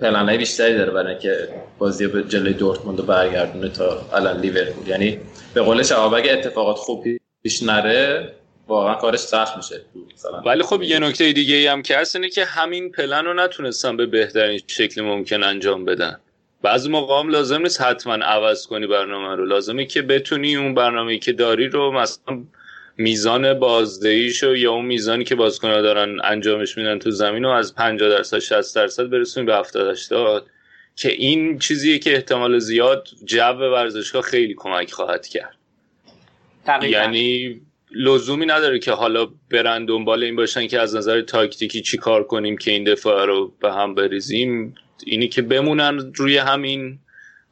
پلن های بیشتری داره برای اینکه بازی به جلوی دورتموند رو برگردونه تا الان لیورپول. یعنی به قول شهاب اگه اتفاقات خوب پیش نره واقعا کارش سخت میشه. مثلا
ولی خب یه نکته دیگه ای هم که هست اینه که همین پلن رو نتونستن به بهترین شکل ممکن انجام بدن. بعضی موقع هم لازم نیست حتما عوض کنی برنامه رو. لازمه که بتونی اون برنامه‌ای که داری رو مثلا میزان بازدهیشو یا اون میزانی که بازیکن‌ها دارن انجامش میدن تو زمین رو از 50 درصد 60 درصد برسونی به 70 80 که این چیزیه که احتمال زیاد جو ورزشگاه خیلی کمک خواهد کرد.
دقیقاً.
یعنی لزومی نداره که حالا برن دنبال این باشن که از نظر تاکتیکی چی کار کنیم که این دفاع رو به هم بریزیم. اینی که بمونن روی همین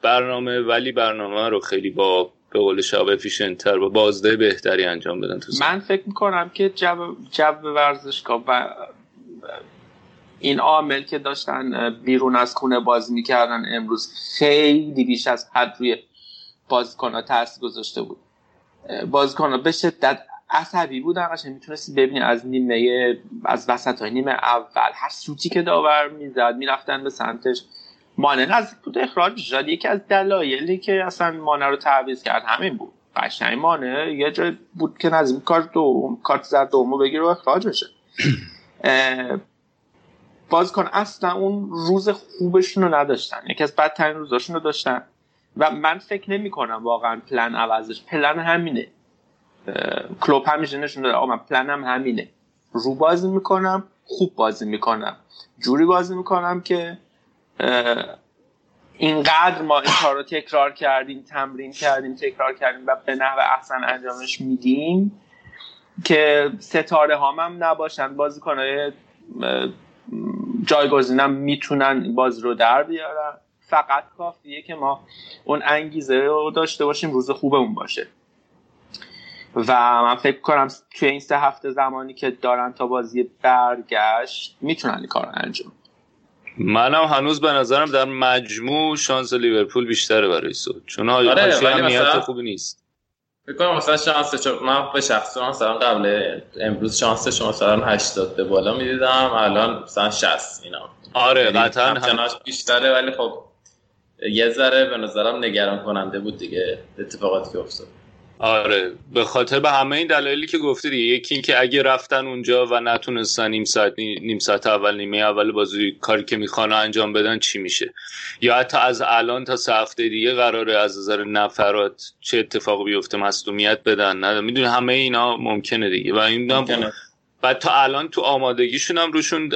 برنامه ولی برنامه رو خیلی با به قول شاب افیشنتر با بازده بهتری انجام بدن تو
من فکر می‌کنم که جو, جو ورزشگاه و این عامل که داشتن بیرون از خونه بازی می‌کردن امروز خیلی بیش از حد روی بازیکن ها تاثیر گذاشته بود. بازیکن ها به شدت عصبی بودن قشنگ می‌تونستی ببینی از نیمه از وسط های نیمه اول. هر سوتی که داور می‌زد می‌رفتن به سمتش. مانع نزدیک بود. اخراج شد یکی از دلایلی که اصلا مانع رو تعویض کرد همین بود. قشنگ مانع یه جای بود که نزدیک کارت دوم کارت زرد دومو بگیره و اخراج بشه. (clears throat) بازیکن اصلا اون روز خوبشون رو نداشتن. یکی از بدترین روزاشون رو داشتن. و من فکر نمی کنم واقعا پلن عوضش. پلن همینه. کلوب همیشه نشون آقا من پلنم همینه. رو بازی می‌کنم خوب بازی می‌کنم. جوری بازی می‌کنم که اینقدر ما این کار رو تکرار کردیم تمرین کردیم تکرار کردیم و به نحو احسن انجامش میدیم که ستاره هام هم نباشن. بازیکنهای جایگزینم می‌تونن بازی رو در بیارن. فقط کافیه که ما اون انگیزه رو داشته باشیم روز خوبمون باشه. و من فکر کنم توی این سه هفته زمانی که دارن تا بازی برگشت می‌تونن این کار رو انجام
منم هنوز به نظرم در مجموع شانس لیورپول بیشتره برای سود چون
آره، مثلا-
خوبی نیست.
فکر مثلا شانس چون من به شخص مثلا قبل امروز شانس شما مثلا 80 به بالا می‌دیدم. الان مثلا 60 اینا.
آره
یعنی
قطعا
همچنانش بیشتره ولی خب یه ذره به نظرم نگران کننده بود دیگه اتفاقاتی که افتاد.
آره به خاطر به همه این دلایلی که گفتی دیگه یکی این که اگه رفتن اونجا و نتونستن نیم ساعت نیم ساعت اول نیمه اول بازی کاری که می‌خوان انجام بدن چی میشه؟ یا حتی از الان تا سه هفته دیگه قراره از نظر نفرات چه اتفاقی بیفته مصدومیت بدن؟ نه می‌دونی همه اینا ممکنه دیگه. و این. بعد تا الان تو آمادگیشون هم روشون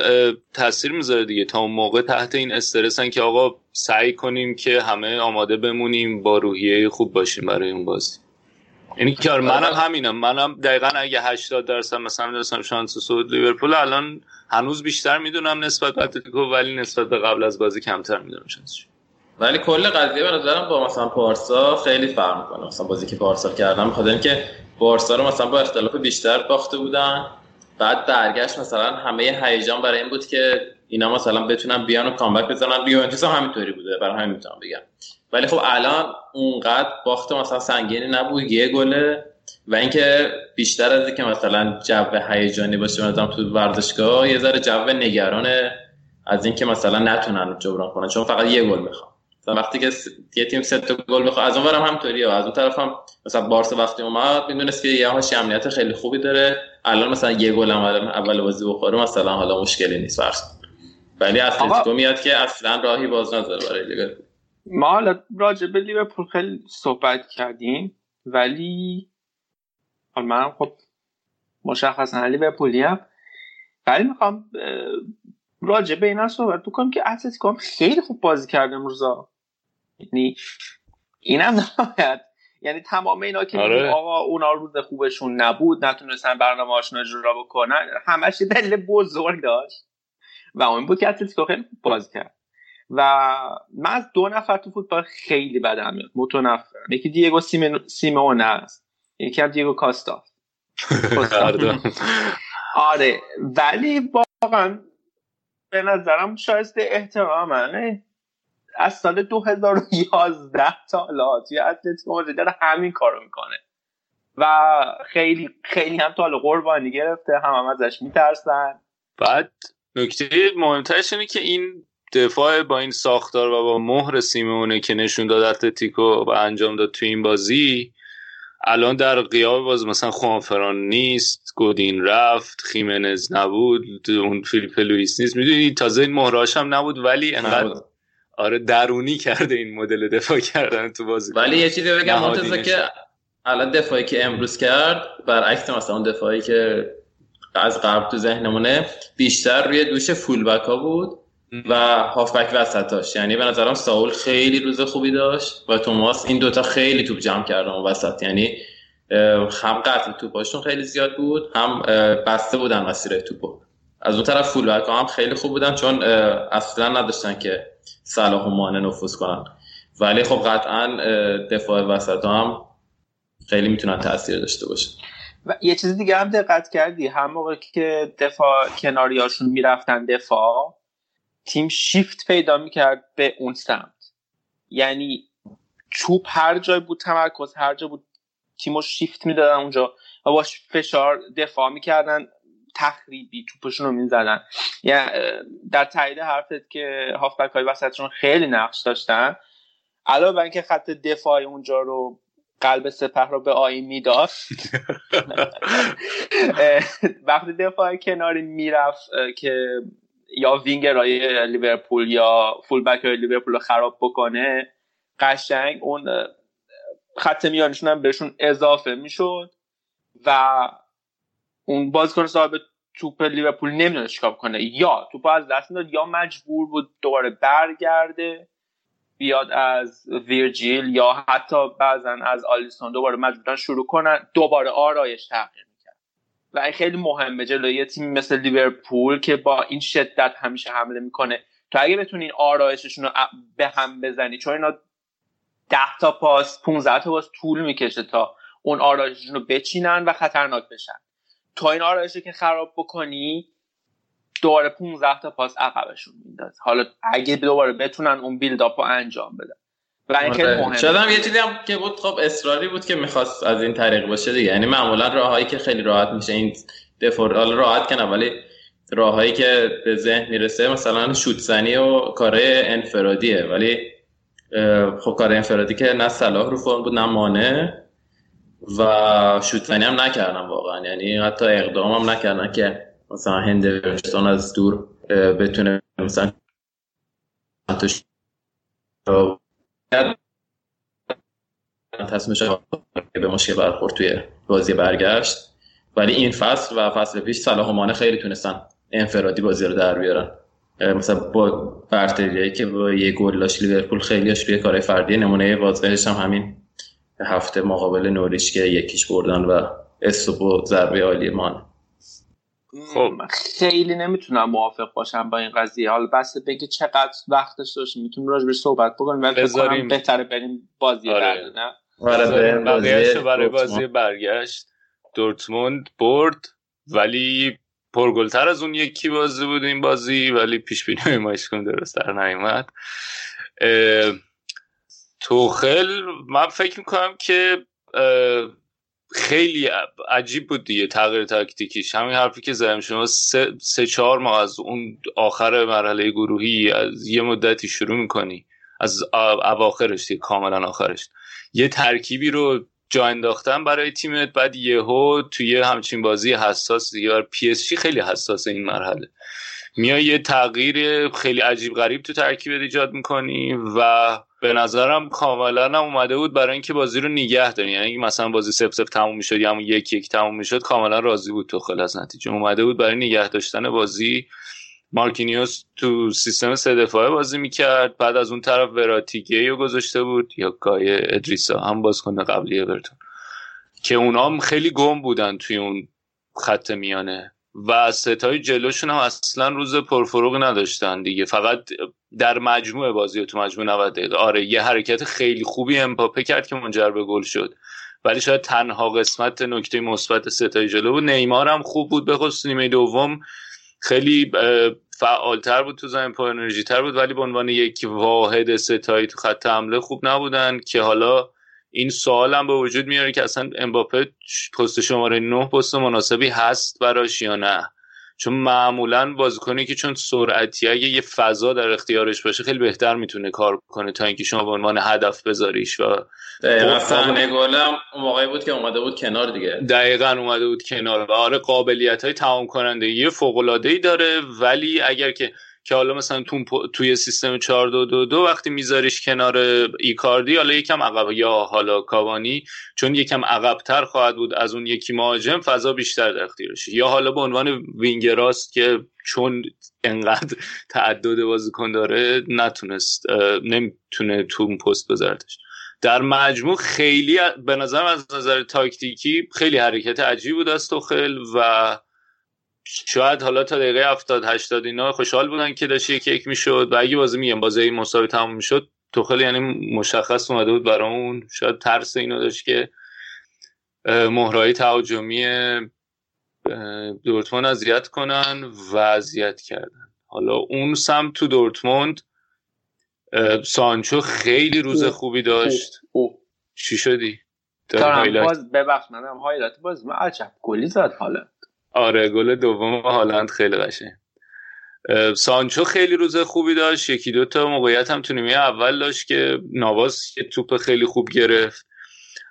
تاثیر می‌ذاره دیگه. تا اون موقع تحت این استرسن که آقا سعی کنیم که همه آماده بمونیم با روحیه خوب باشیم برای اون بازی. یعنی که آره، منم همینم. منم دقیقا اگه 80 درصد مثلا می‌رسم شانس صعود لیورپول الان هنوز بیشتر می‌دونم نسبت به اتلتیکو ولی نسبت به قبل از بازی کمتر می‌دونم شانسش
ولی کل قضیه به نظرم با مثلا پارسا خیلی فرق می‌کنه. مثلا بازی که پارسا کردم بخاطر اینکه بارسا رو مثلا با اختلاف بیشتر باخته بودن. بعد برگشت مثلا همه هیجان برای این بود که اینا مثلا بتونن بیان و کامبک بزنن. یوونتوس هم همینطوری بوده. برای همین می‌تونم بگم. ولی خب الان اونقدر باخت مثلا سنگینی نبود یه گله. و اینکه بیشتر از اینکه مثلا جو هیجانی باشه نظرم تو ورزشگاه یه ذره جو نگرانه از اینکه مثلا نتونن جبران کنن چون فقط یه گل می‌خوان. مثلا وقتی که یه تیم سه تا گل بخواد از اونورم همطوریه از اون طرف هم مثلا بارسا وقتی اومد می‌دونست که یه هاش امنیت خیلی خوبی داره. الان مثلا یه گل هم اول بازی بخوره مثلا حالا مشکلی نیست فرض. ولی اتلتیکو میاد که اصلا راهی باز نذاره برای لیورپول.
ما حالا راجع به لیورپول خیلی صحبت کردیم ولی حالا منم خب مشخصا لیورپولی هم ولی می‌خوام راجع به اینا صحبت بکنم که اتلتیکو هم خیلی خوب بازی کرده امروزا یعنی اینم نباید. یعنی تمام اینا که
آره.
آقا اونا روز خوبشون نبود نتونستن برنامه هاشون اجرا بکنن همش دلیل بزرگ داشت. و اون بود که اتلتیکو خیلی خوب بازی کرد. و من از دو نفر تو فوتبال خیلی بدم میاد. متنفرم یکی دیگو سیمون- است. یکی هم دیگو کاستا
آره.
آره. ولی واقعا به نظرم شایسته احترامه از سال 2011 تا حالا توی اتلتیکو مادرید داره همین کارو می‌کنه. و خیلی خیلی هم تا قربانی گرفته. هم, هم ازش میترسن.
بعد نکته مهمترش اینه که این دفاع با این ساختار و با مهر سیمونه که نشون داد اتلتیکو و انجام داد تو این بازی الان در قیاب باز مثلا خوانفران نیست گودین رفت خیمنز نبود اون فیلیپ لوئیس نیست می‌دونی تازه این مهراش هم نبود ولی انقدر. آره درونی کرده این مدل دفاع کردن تو بازی
ولی یه چیزی بگم مرتضی. که الان دفاعی که امروز کرد برعکس مثلا اون دفاعی که از قبل تو ذهنمونه بیشتر روی دوش فولبک ها بود و هافبک وسطاش یعنی به نظرم ساول خیلی روز خوبی داشت و توماس این دوتا خیلی توپ جمع کردن وسط. یعنی هم قطع توپاشون خیلی زیاد بود هم بسته بودن مسیر توپو. از اون طرف فول هم خیلی خوب بودن چون اصلا نداشتن که صلاح و مانع نفوذ کنن. ولی خب قطعا دفاع وسط هم خیلی می‌تونن تاثیر داشته باشه
و یه چیز دیگه هم دقت کردی؟ هم موقع که دفاع کناریاشون می‌رفتن دفاع تیم شیفت پیدا می‌کرد به اون سمت. یعنی چوب هر جای بود تمرکز هر جا بود تیمو شیفت می‌دادن اونجا و باش فشار دفاع می‌کردن تخریبی توپشون رو می‌زدن. یعنی در تایید حرفت که هافبک های وسطشون خیلی نقش داشتن علاوه بر اینکه خط دفاع اونجا رو قلب سپه رو به آین می‌داد (laughs) وقتی دفاع کناری می‌رفت که یا وینگر لیورپول یا فول بک های لیورپول رو خراب بکنه قشنگ اون خط میانشون هم بهشون اضافه می‌شد و اون بازیکن صاحب توپ لیورپول نمی‌دونه چیکار کنه. یا توپ از دست می‌داد یا مجبور بود دوباره برگرده بیاد از ویرجیل یا حتی بعضا از آلیسون دوباره مجبورن شروع کنن دوباره آرایش تغییر و این خیلی مهمه جلوی یه تیم مثل لیورپول که با این شدت همیشه حمله می‌کنه. تو اگه بتونی این آرایششون رو به هم بزنی چون اینا ده تا پاس 15 تا پاس طول می‌کشه تا اون آرایششون رو بچینن و خطرناک بشن. تا این آرایش که خراب بکنی دوباره 15 تا پاس عقبشون میندازه. حالا اگه دوباره بتونن اون بیلداپ رو انجام بدن. و این خیلی
مهمه. شدم یه چیزی هم که بود خب اصراری بود که می‌خواست از این طریق باشه دیگه. یعنی معمولا راههایی که خیلی راحت میشه این دفور راحت کنه ولی راههایی که به ذهن می‌رسه مثلا شوت زنی و کاره انفرادیه. ولی خب کار انفرادی که نه صلاح رو فرم بود نه مانه و شوت زنی هم نکردن واقعا. یعنی حتی اقدام هم نکردن که مثلا هندرسون از دور بتونه مثلا تصمیمش به مشکل برخورد توی بازی برگشت. ولی این فصل و فصل پیش صلاح خیلی تونستن انفرادی بازی رو در بیارن. مثلا با برتریایی که با یه گل داشت لیورپول خیلیش روی کارهای فردی نمونه واضحش هم همین هفته مقابل نوریش که یکیش بردن و استوپو ضربه عالی مان
خب. خیلی نمی‌تونم موافق باشم با این قضیه. حالا بس بگه چقدر وقتش داشت می‌تونیم راجع به صحبت بکنیم ولی فکر بهتره بریم بازی آره.
نه. آره برای بازی برگشت. دورتموند برد ولی پرگلتر از اون یکی بازی بود این بازی ولی پیش بینی ما کن درست در نیومد. توخل من فکر می‌کنم که خیلی عجیب بود دیگه تغییر تاکتیکیش. همین حرفی که زدم شما سه, سه چهار ماه از اون آخر مرحله گروهی از یه مدتی شروع می‌کنی. از اواخرش دیگه کاملا آخرش. یه ترکیبی رو جا انداختن برای تیمت بعد یهو توی همچین بازی حساس دیگه پی اس خیلی حساس این مرحله. میای یه تغییر خیلی عجیب غریب تو ترکیب ایجاد می‌کنی و به نظرم کاملا هم اومده بود برای اینکه بازی رو نگه داری. یعنی مثلا بازی صفر صفر تموم می‌شد یا همون یک یک تموم می‌شد کاملا راضی بود توخل از نتیجه. اومده بود برای نگه داشتن بازی. مارکینیوس تو سیستم سه دفاعه بازی می‌کرد. بعد از اون طرف وراتیگی رو گذاشته بود. یا کای ادریسا. هم بازیکن قبلی اورتون. که اونا هم خیلی گم بودن توی اون خط میانه. و ستای جلوشون هم اصلا روز پرفروغ نداشتن دیگه. فقط در مجموع بازی تو مجموع 90 دقیقه. آره یه حرکت خیلی خوبی امپاپه کرد که منجر به گل شد. ولی شاید تنها قسمت نکته مثبت ستای جلو بود. نیمار هم خوب بود به خصوص نیمه دوم. خیلی فعالتر بود تو زمین پر انرژی تر بود. ولی به عنوان یک واحد ستایی تو خط حمله خوب نبودن که حالا این سوال هم به وجود میاره که اصلا امباپه پست شماره 9 پست مناسبی هست براش یا نه؟ چون معمولا بازیکنی که چون سرعتی اگه یه فضا در اختیارش باشه خیلی بهتر می‌تونه کار کنه تا اینکه شما به عنوان هدف بذاریش و
دقیقا. گلم اون موقعی بود که اومده بود کنار دیگه.
دقیقا اومده بود کنار و آره قابلیت های تمام کننده یه فوق ای داره ولی اگر که که حالا مثلا تو توی سیستم 4 2 2 2 وقتی میذاریش کنار ایکاردی حالا یکم عقب یا حالا کاوانی چون یکم عقبتر خواهد بود از اون یکی مهاجم فضا بیشتر در اختیارش یا حالا به عنوان وینگراست که چون انقدر تعدد بازیکن داره نتونست نمی‌تونه تو اون پست بذارتش در مجموع خیلی به نظر از نظر تاکتیکی خیلی حرکت عجیب بود از توخل و شاید حالا تا دقیقه 70 80 اینا خوشحال بودن که داشت یک یک می‌شد. و اگه بازی میگم بازی مساوی تموم می‌شد توخل یعنی مشخص اومده بود برامون. شاید ترس اینو داشت که مهرای تهاجمی دورتموند اذیت کنن و اذیت کردن. حالا اون سمت تو دورتموند سانچو خیلی روز خوبی داشت. چی شدی؟
باز ببخش منم highlight باز من عجب گلی زد حالا.
آره گل دوم هالند خیلی قشنگ. سانچو خیلی روز خوبی داشت. یکی دو تا موقعیت هم تو نیمه اول داشت که ناواس یه توپ خیلی خوب گرفت.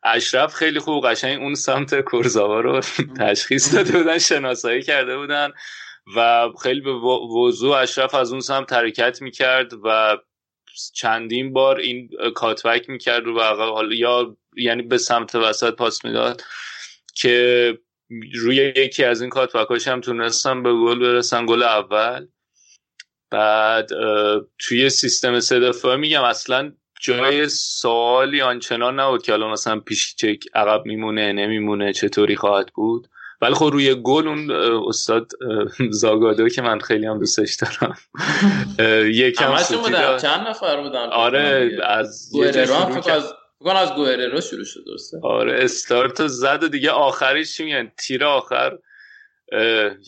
اشرف خیلی خوب قشنگ اون سمت کورزاوا رو (laughs) تشخیص داده بودن شناسایی کرده بودن و خیلی به وضوع اشرف از اون سمت حرکت می‌کرد و چندین بار این کاتبک می‌کرد و حالا یا یعنی به سمت وسط پاس می‌داد که روی یکی از این کاتبکاش هم تونستم به گل برسن گل اول. بعد توی سیستم سه دفاعه میگم اصلا جای سوالی آنچنان نبود که حالا مثلا پیش چک عقب میمونه نمیمونه چطوری خواهد بود. ولی خب روی گل اون استاد زاگادو که من خیلی هم دوستش دارم.
یکم چند نفر بودن؟
آره از
بگن از گوهررو شروع شد درسته؟
آره استارت زد و دیگه آخریش چی میگن؟ تیر آخر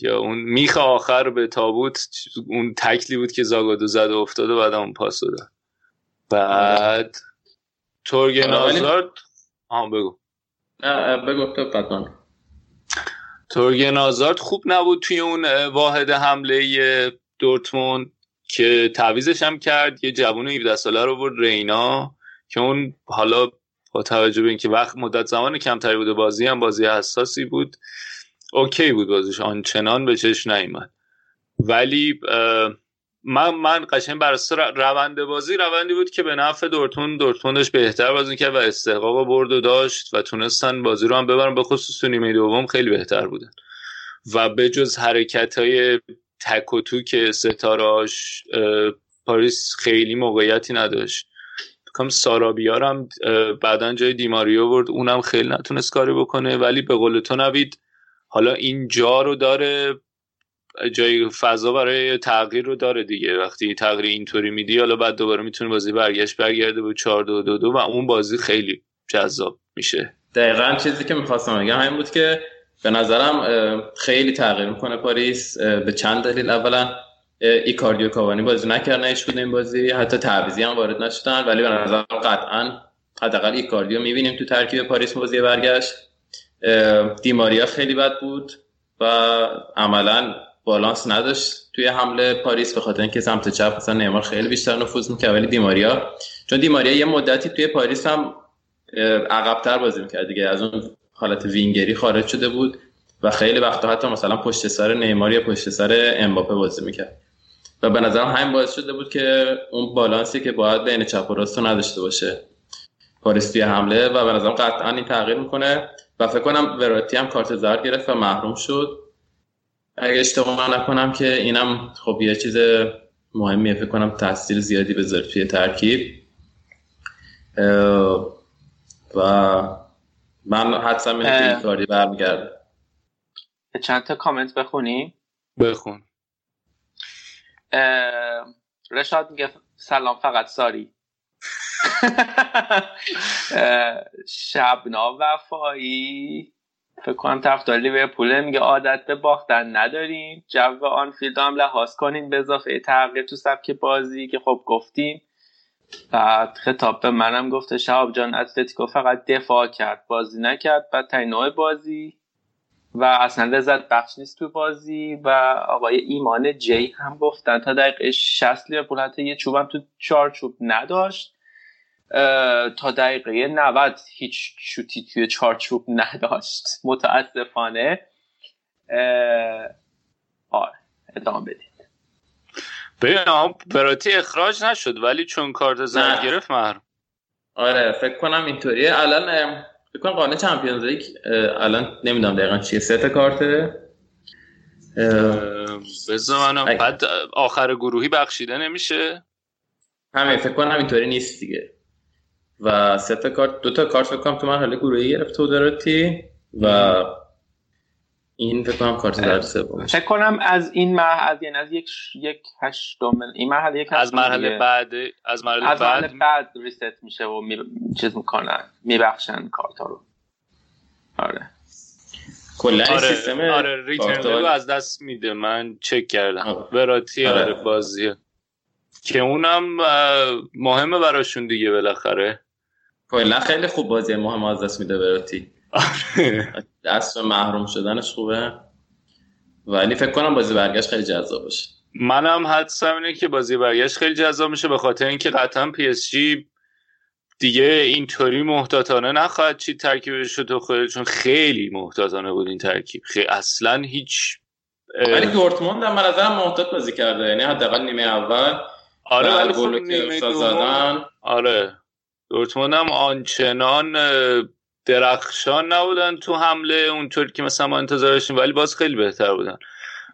یا اون میخ آخر به تابوت اون تکلی بود که زاگادو زد و افتاد و بعد اون پاس داد. بعد تورگن آزارد آه بگو.
بگو تو پتان
تورگن آزارد خوب نبود توی اون واحد حمله دورتموند که تعویزش هم کرد. یه جوون 17 ساله رو برد رینا. که اون حالا با توجه به اینکه وقت مدت زمان کمتری بوده بازی هم بازی حساسی بود. اوکی بود بازیش آنچنان به چش نیومد. ولی من من قشنگ بر روند بازی روندی بود که به نفع دورتون دورتموندش بهتر بازی کرد و استحقاق برد و داشت و تونستن بازی رو هم ببرن. به خصوص تو نیمه دوم خیلی بهتر بودن. و به جز حرکت های تک و تو که ستاراش پاریس خیلی موقعیتی نداشت. کام سارابیار هم بعدا جای دیماریو برد اونم خیلی نتونست کاری بکنه ولی به قول تو نوید حالا این جا رو داره جای فضا برای تغییر رو داره دیگه. وقتی تغییر اینطوری میدی حالا بعد دوباره می‌تونه بازی برگشت برگرده به 4 2 2 2 و اون بازی خیلی جذاب میشه.
دقیقا چیزی که می‌خواستم بگم همین بود که به نظرم خیلی تغییر می‌کنه پاریس به چند دلیل. اولا ایکاردیو کاوانی بازی نکردن هیچ این بازی. حتی تعویضی هم وارد نشدن ولی به نظر قطعا حداقل ایکاردیو می‌بینیم تو ترکیب پاریس بازی برگشت. دیماریا خیلی بد بود و عملا بالانس نداشت توی حمله پاریس به خاطر اینکه سمت چپ مثلا نیمار خیلی بیشتر نفوذ می‌کرد ولی دیماریا چون دیماریا یه مدتی توی پاریس هم عقبتر بازی می‌کرد دیگه. از اون حالت وینگری خارج شده بود و خیلی وقتا حتی مثلا پشت سر نیمار یا پشت سر امباپه بازی می‌کرد. و به نظرم همین باعث شده بود که اون بالانسی که باید بین چپ و راست نداشته باشه. پاریس توی حمله و به نظرم قطعا این تغییر می‌کنه و فکر کنم وراتی هم کارت زرد گرفت و محروم شد. اگه اشتباه نکنم که اینم خب یه چیز مهمیه فکر کنم تاثیر زیادی بذاره توی ترکیب. و من حدسم اینه که این کاری برمیگرده.
چند تا کامنت بخونی؟
بخون.
رشاد میگه سلام فقط ساری. شبنا وفایی فکر کنم طرفدار لیورپول میگه عادت به باختن نداریم. جو آنفیلد هم لحاظ کنیم به اضافه تغییر تو سبک بازی که خب گفتیم. بعد خطاب به منم گفته شهاب جان اتلتیکو فقط دفاع کرد بازی نکرد. بعد تای نوع بازی. و اصلا لذت بخش نیست تو بازی و آقای ایمان جی هم گفتن تا دقیقه 60 لیورپول حتی یه چوبم تو چارچوب نداشت. تا دقیقه 90 هیچ شوتی توی چارچوب نداشت. متاسفانه. آره ادامه بدید.
ببین پراتی اخراج نشد ولی چون کارت زرد گرفت محروم.
آره فکر کنم اینطوریه. الان کنم قانون چمپیونز لیگ الان نمی‌دونم دقیقا چیه. سه تا کارته
بذار منم بعد آخر گروهی بخشیده نمیشه؟
همین فکر کنم اینطوری نیست دیگه. و سه تا کارت دو تا کارت فکر کنم تو مرحله گروهی گرفت تو دراتی و این فکر کنم کارت در سوم
فکر کنم از این مرحله یعنی از یک یک هشتم این مرحله یک
از مرحله بعد از مرحله
از
بعد
مرحله بعد؟ ریست میشه و می... چیز می‌کنن میبخشن کارت رو. آره.
کلا
آره
سیستم
آره return رو از دست میده. من چک کردم. وراتی آره,
آره.
بازیه که اونم مهمه براشون دیگه بالاخره.
کلا خیلی خوب بازی مهم از دست میده وراتی.
آره (laughs)
دست محروم شدنش خوبه. ولی فکر کنم بازی برگشت خیلی جذاب باشه.
منم حدسم اینه که بازی برگشت خیلی جذاب میشه به خاطر اینکه قطعا پی اس جی دیگه اینطوری محتاطانه نخواهد چی ترکیبش تو خود چون خیلی محتاطانه بود این ترکیب. خیلی اصلا هیچ
ولی دورتموند هم من نظرم محتاط بازی کرده. یعنی حداقل نیمه اول
آره ولی خب نیمه دوم آره. دورتموند هم آنچنان درخشان نبودن تو حمله اونطور که مثلا ما انتظار داشتیم ولی باز خیلی بهتر بودن.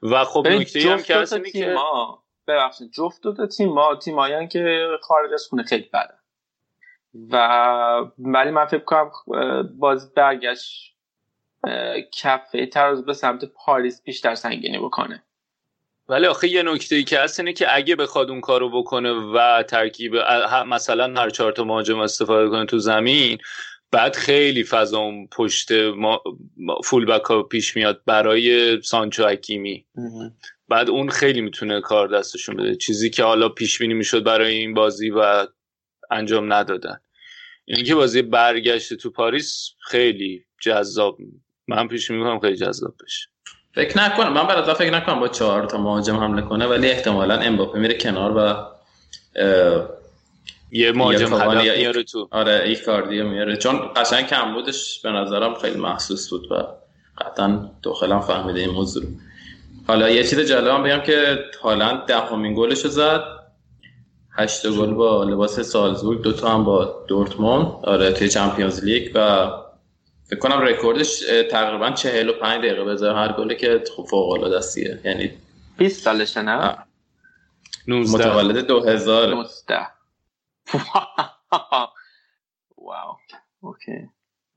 و خب نکته هم که هست که
تیما ببخشید جفت دو تا تیما تیمایان که خارج از خونه خیلی بدن و ولی من فکر کنم باز برگشت کفه تراز به سمت پاریس بیشتر سنگینی بکنه.
ولی آخه یه نکته ای که هست اینه که اگه بخواد اون کارو بکنه و ترکیب مثلا هر چهار تا مهاجم استفاده کنه تو زمین بعد خیلی فضا اون پشت ما فول بک ها پیش میاد برای سانچو حکیمی. بعد اون خیلی می‌تونه کار دستشون بده. چیزی که حالا پیش بینی می‌شد برای این بازی و انجام ندادن. اینکه بازی برگشت تو پاریس خیلی جذاب. من پیش می‌کنم خیلی جذاب بشه.
فکر نکنم. من برای فکر نکنم با چهار تا مهاجم حمله کنه ولی احتمالا امباپه میره کنار و
یه مهاجم هدف
یا
میاره تو.
آره ایکاردی میاره چون قشنگ کمبودش به نظرم خیلی محسوس بود و قطعا داخلم فهمیده این موضوع. حالا یه چیز جالبم بگم که هالند دهمین گلش زد. هشت گل با لباس سالزبورگ دو تا هم با دورتموند. آره توی چمپیونز لیگ و فکر کنم رکوردش تقریبا 45 دقیقه بذاره هر گله که خب فوق العاده یعنی
20 سالشه نه؟
آه.
19
متولد 2000
19 (laughs) Wow. Okay.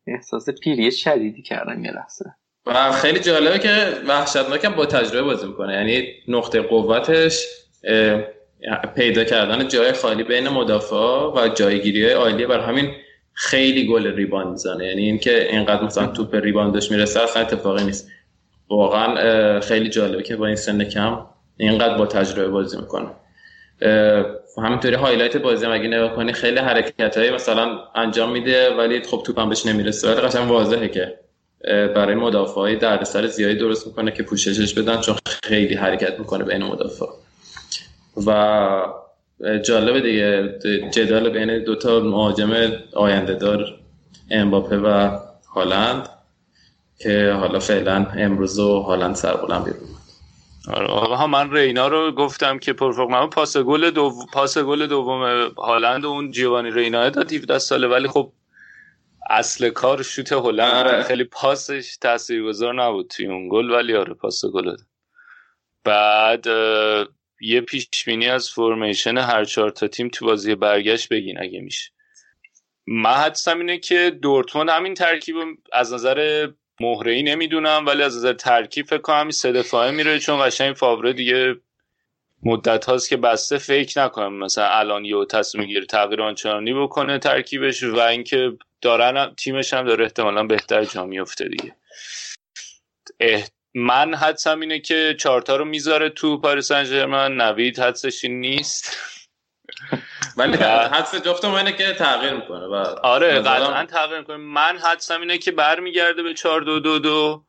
احساس پیری شدیدی کردم یه لحظه.
و خیلی جالبه که وحشتناکم با تجربه بازی می‌کنه. یعنی نقطه قوتش پیدا کردن جای خالی بین مدافع و جایگیری های عالیه برا همین خیلی گل rebound می‌زنه. یعنی اینکه اینقدر مثلا توپ rebound ش می‌رسه اصلا اتفاقی نیست. واقعا خیلی جالبه که با این سن کم اینقدر با تجربه بازی می‌کنه. همینطوری هایلایت بازی هم اگه نگاه کنی خیلی حرکت مثلا انجام میده ولی خب توپ هم بهش نمی‌رسه. ولی قشنگ واضحه که برای مدافعای دردسر زیادی درست می‌کنه که پوششش بدن چون خیلی حرکت می‌کنه بین مدافع و جالبه دیگه جدال بین دوتا مهاجم آینده دار امباپه و هالند که حالا فعلا امروز و هالند سربلند بیرون
آقا من رینا رو گفتم که پرفوق من پاس گل دو پاس گل دوم هالند و اون جیوانی رینا داد 17 ساله. ولی خب اصل کار شوت هلند.
آره.
خیلی پاسش تاثیرگذار نبود توی اون گل ولی آره پاس گل بعد اه، یه پیش بینی از فرمیشن هر چهار تا تیم تو بازی برگشت بگین اگه میشه. من حدسم اینه که دورتموند همین ترکیب از نظر مهره ای نمی‌دونم ولی از نظر ترکیب فکر کنم سه دفاعه میره چون قشنگ فاوره دیگه مدت هاست که بسته فکر نکنم مثلا الان یه تصمیم گیری تغییر آنچنانی بکنه ترکیبش و اینکه دارن تیمش هم داره احتمالا بهتر جا میفته دیگه. من حدسم اینه که چارتا رو می‌ذاره تو پاریس سن ژرمن نوید حدسش نیست.
ولی حدس جفت ما اینه که تغییر می‌کنه. و
آره قطعا تغییر می‌کنه. من حدسم اینه که برمیگرده به 4 2 2 2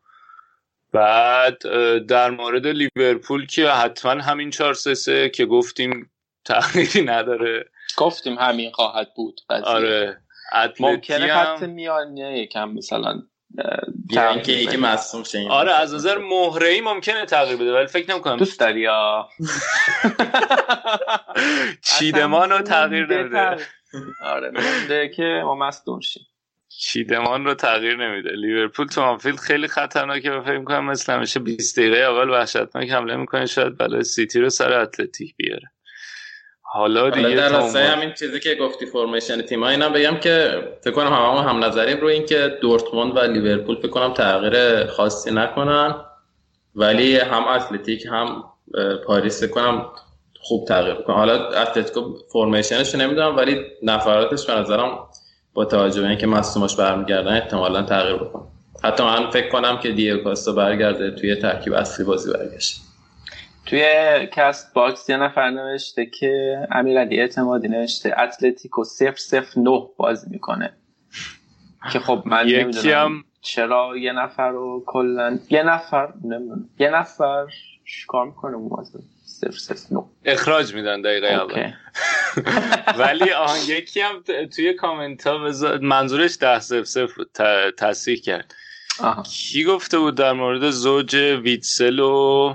بعد در مورد لیورپول که حتما همین 4 3 3 که گفتیم تغییری نداره.
گفتیم همین خواهد بود قضیه.
آره.
ممکنه خط میانه یکم مثلا.
یا اینکه یکی مصوم شه
آره از نظر مهره ای ممکنه تغییر بده ولی فکر نمی‌کنم.
دوست داری یا؟ (laughs)
چیدمان رو تغییر نمیده.
آره میده که ما مصدوم شیم.
چیدمان رو تغییر نمیده. لیورپول تو آنفیلد خیلی خطرناکه و فکر می‌کنم مثل همیشه 20 دقیقه اول وحشتناک حمله می‌کنه شاید بلای سیتی رو سر اتلتیک بیاره. حالا دیگه
در راستای همین چیزی که گفتی formation تیم ها اینم بگم که فکر کنم هممون هم نظریم رو این که دورتموند و لیورپول فکر کنم تغییر خاصی نکنن. ولی هم اتلتیک هم پاریس فکر کنم خوب تغییر کنن حالا اتلتیکو formation ش نمی‌دونم ولی نفراتش به نظرم با توجه به اینکه مصدوماش برمیگردن احتمالا تغییر بکنه حتی من فکر کنم که دیگو کاستا برگرده توی ترکیب اصلی بازی برگشت
توی Castbox یه نفر نوشته که امیرعلی اعتمادی نوشته اتلتیکو صفر صفر نه بازی می‌کنه. که خب من
هم
چرا یه نفر رو کلا یه نفر نمی‌دونم. یه نفر کار می‌کنه اون بازی؟
اخراج میدن دقیقه اول. (laughs) ولی آن یکی هم توی کامنت ها منظورش ده صفر صفر تصحیح کرد. کی گفته بود در مورد زوج ویتسل و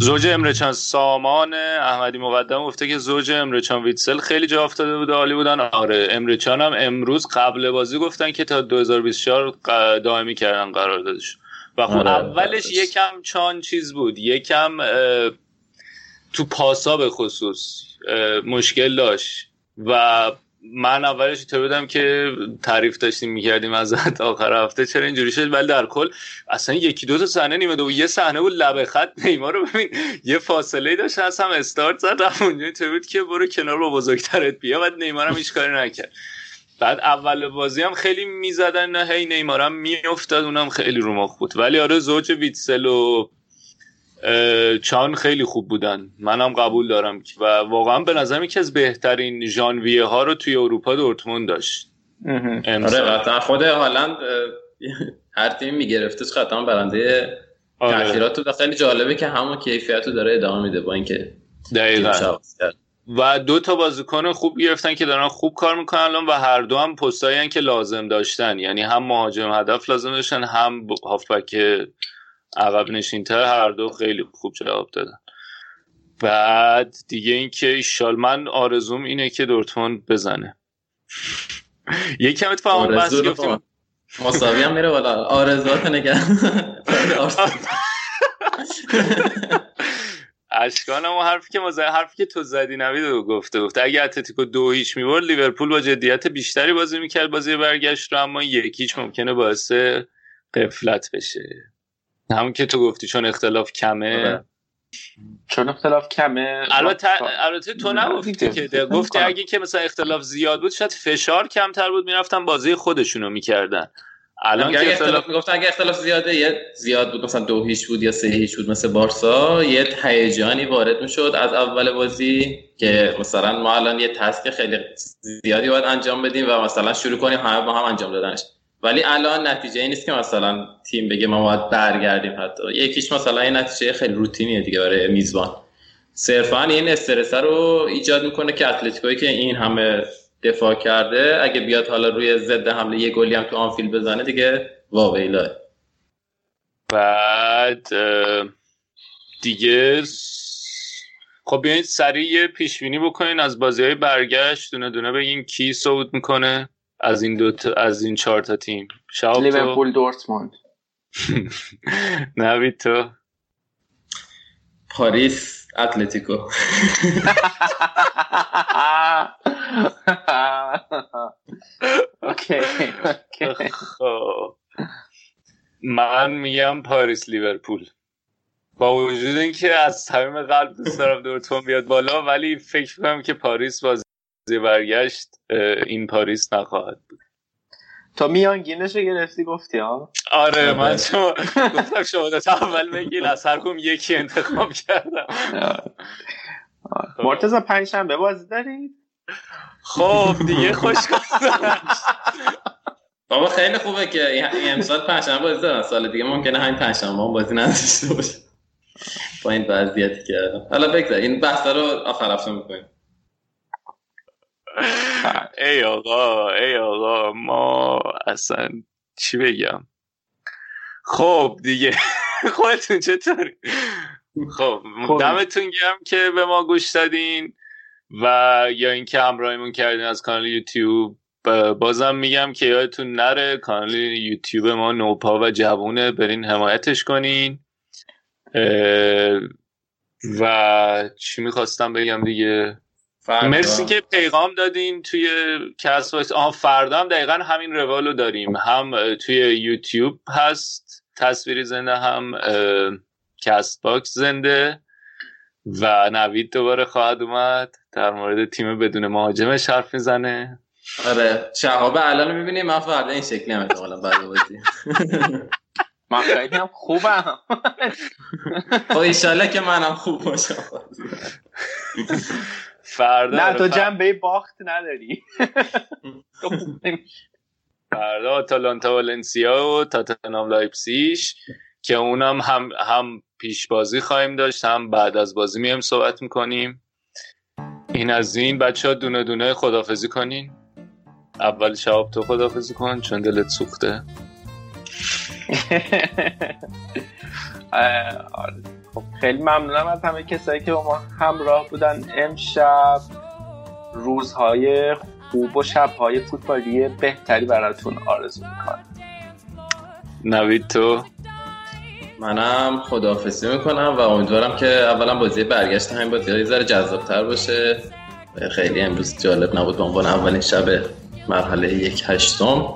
زوج امرچان سامان احمدی مقدم گفته که زوج امرچان ویتسل خیلی جا افتاده بوده عالی بودن. آره امرچان هم امروز قبل بازی گفتن که تا 2024 دائمی کردن قرار دادش و خب
آره.
اولش یکم چان چیز بود. یکم تو پاسا به خصوص مشکل داشت. و من اولش تو بودم که تعریف داشتیم می‌کردیم ازت آخر هفته. چرا اینجوری شد؟ ولی در کل اصلا یکی دو تا صحنه نیمه دو یه صحنه بود لبه خط نیمار رو ببین. یه فاصله داشت از هم استارت زد اونجا. تو بود که برو کنار با بزرگترت بیا. بعد نیمار هم هیچ کاری نکرد. بعد اول بازی هم خیلی می‌زدن نه هی نیمار هم میافتاد اونم خیلی رو مخ بود. ولی آره زوج ویتسل و چان خیلی خوب بودن. منم قبول دارم. و واقعا به نظرم یکی از بهترین ژانویه ها رو توی اروپا دورتموند داشت.
آره خود هالند (laughs) هر تیم میگرفتش قطعا برنده
آره.
تاثیرات تو خیلی جالبه که همون کیفیت رو داره ادامه میده با اینکه
دقیقا. و دو تا بازیکن خوب گرفتن که دارن خوب کار می‌کنن الان و هر دو هم پستایی که لازم داشتن. یعنی هم مهاجم هدف لازم داشتن هم هافبک عقب نشینتر هر دو خیلی خوب جواب دادن. بعد دیگه اینکه ایشال من آرزوم اینه که دورتموند بزنه. (laughs) یکم اتفاقا بس گفتیم.
مساوی هم میره بالا. آرزوات نگه. (laughs)
اشکانم و حرفی که مزه حرفی که تو زدی نوید رو گفته گفته. اگه اتلتیکو دو هیچ می‌برد لیورپول با جدیت بیشتری بازی می‌کرد بازی برگشت رو اما یکیچ ممکنه باعث قفلت بشه. همون که تو گفتی چون اختلاف کمه.
چون اختلاف کمه
البته البته تو نگفتی که گفتی اگه که مثلا اختلاف زیاد بود شاید فشار کمتر بود می‌رفتن بازی خودشونو می‌کردن.
الان که اختلاف می‌گفتن اگه اختلاف زیاده یه زیاد بود مثلا دو هیچ بود یا سه هیچ بود مثل بارسا یه هیجانی وارد می‌شد از اول بازی که مثلا ما الان یه تسک خیلی زیادی باید انجام بدیم و مثلا شروع کنیم همه با هم انجام دادنش. ولی الان نتیجه این نیست که مثلا تیم بگه ما باید برگردیم حتی. یکیش مثلا این نتیجه خیلی روتینیه دیگه برای میزبان. صرفا این استرس رو ایجاد می‌کنه که اتلتیکویی که این همه دفاع کرده اگه بیاد حالا روی ضد حمله یه گلی هم تو آنفیلد بزنه دیگه واویلا
بعد دیگه خب بیاین سریع پیش بینی بکنین. از بازی های برگشت دونه دونه بگین کی صعود می‌کنه. از این دو تا از این چهار تا تیم.
شاب لیورپول دورتموند. (laughs)
نوید تو؟
پاریس اتلتیکو.
Okay
من میگم پاریس لیورپول. با وجود اینکه از صمیم قلب دوست دارم دورتموند بیاد بالا ولی فکر کنم که پاریس بازی برگشت این پاریس نخواهد بود.
تا میانگینش رو گرفتی گفتی ها
آره من شما گفتم شما تا اول بگیر از هر کدوم یکی انتخاب کردم.
مرتضی پنجشنبه بازی دارید؟
خب دیگه خوش (laughs)
بابا خیلی خوبه که این امسال پنجشنبه بازی دارن. سال دیگه ممکنه همین پنجشنبه هم بازی نداشته باشه با این وضعیتی که حالا بگذار این بحث رو آخر هفته می‌کنیم. (laughs)
ای آقا ای آقا ما اصلا چی بگم؟ خب دیگه (laughs) خودتون چطوری؟ خب دمتون گرم که به ما گوش دادین و یا اینکه همراهیمون کردین از کانال یوتیوب. بازم میگم که یادتون نره کانال یوتیوب ما نوپا و جوونه برین حمایتش کنین. و چی می‌خواستم بگم دیگه؟ فردا. مرسی که پیغام دادین توی کس آها فردا هم دقیقا همین روالو داریم. هم توی یوتیوب هست تصویری زنده هم کست باکس زنده و نوید دوباره خواهد اومد در مورد تیم بدون مهاجمش حرف می‌زنه.
آره شهاب الان می‌بینیم من فردا این شکلی هم احتمالا بعد بازی. (laughs)
من خیلی هم خوبم.
خب ایشالله که منم خوب باشم. (laughs)
فردا
نه تو جنبه باخت نداری. (laughs)
فردا آتالانتا والنسیا و تاتنهام لایپزیش که اونم هم هم پیش بازی خواهیم داشت هم بعد از بازی میایم صحبت می‌کنیم. این از این بچه ها دونه دونه خدافزی کنین. اول شباب تو خدافزی کن چون دلت سوخته. (laughs)
خب خیلی ممنونم از همه کسایی که با ما همراه بودن. امشب روزهای خوب و شبهای فوتبالی بهتری براتون آرزو می‌کنم.
نوید تو؟
منم خداحافظی می‌کنم و امیدوارم که اولا بازی برگشت همین بازی یه ذره جذابتر باشه. خیلی امروز جالب نبود به عنوان اولین شب مرحله یک هشتم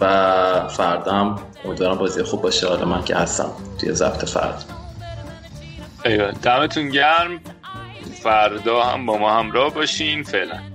و فردا هم امیدوارم بازی خوب باشه. حالا من که هستم توی ضبط فرد.
ایوه. دمتون گرم. فردا هم با ما همراه باشین. فعلا.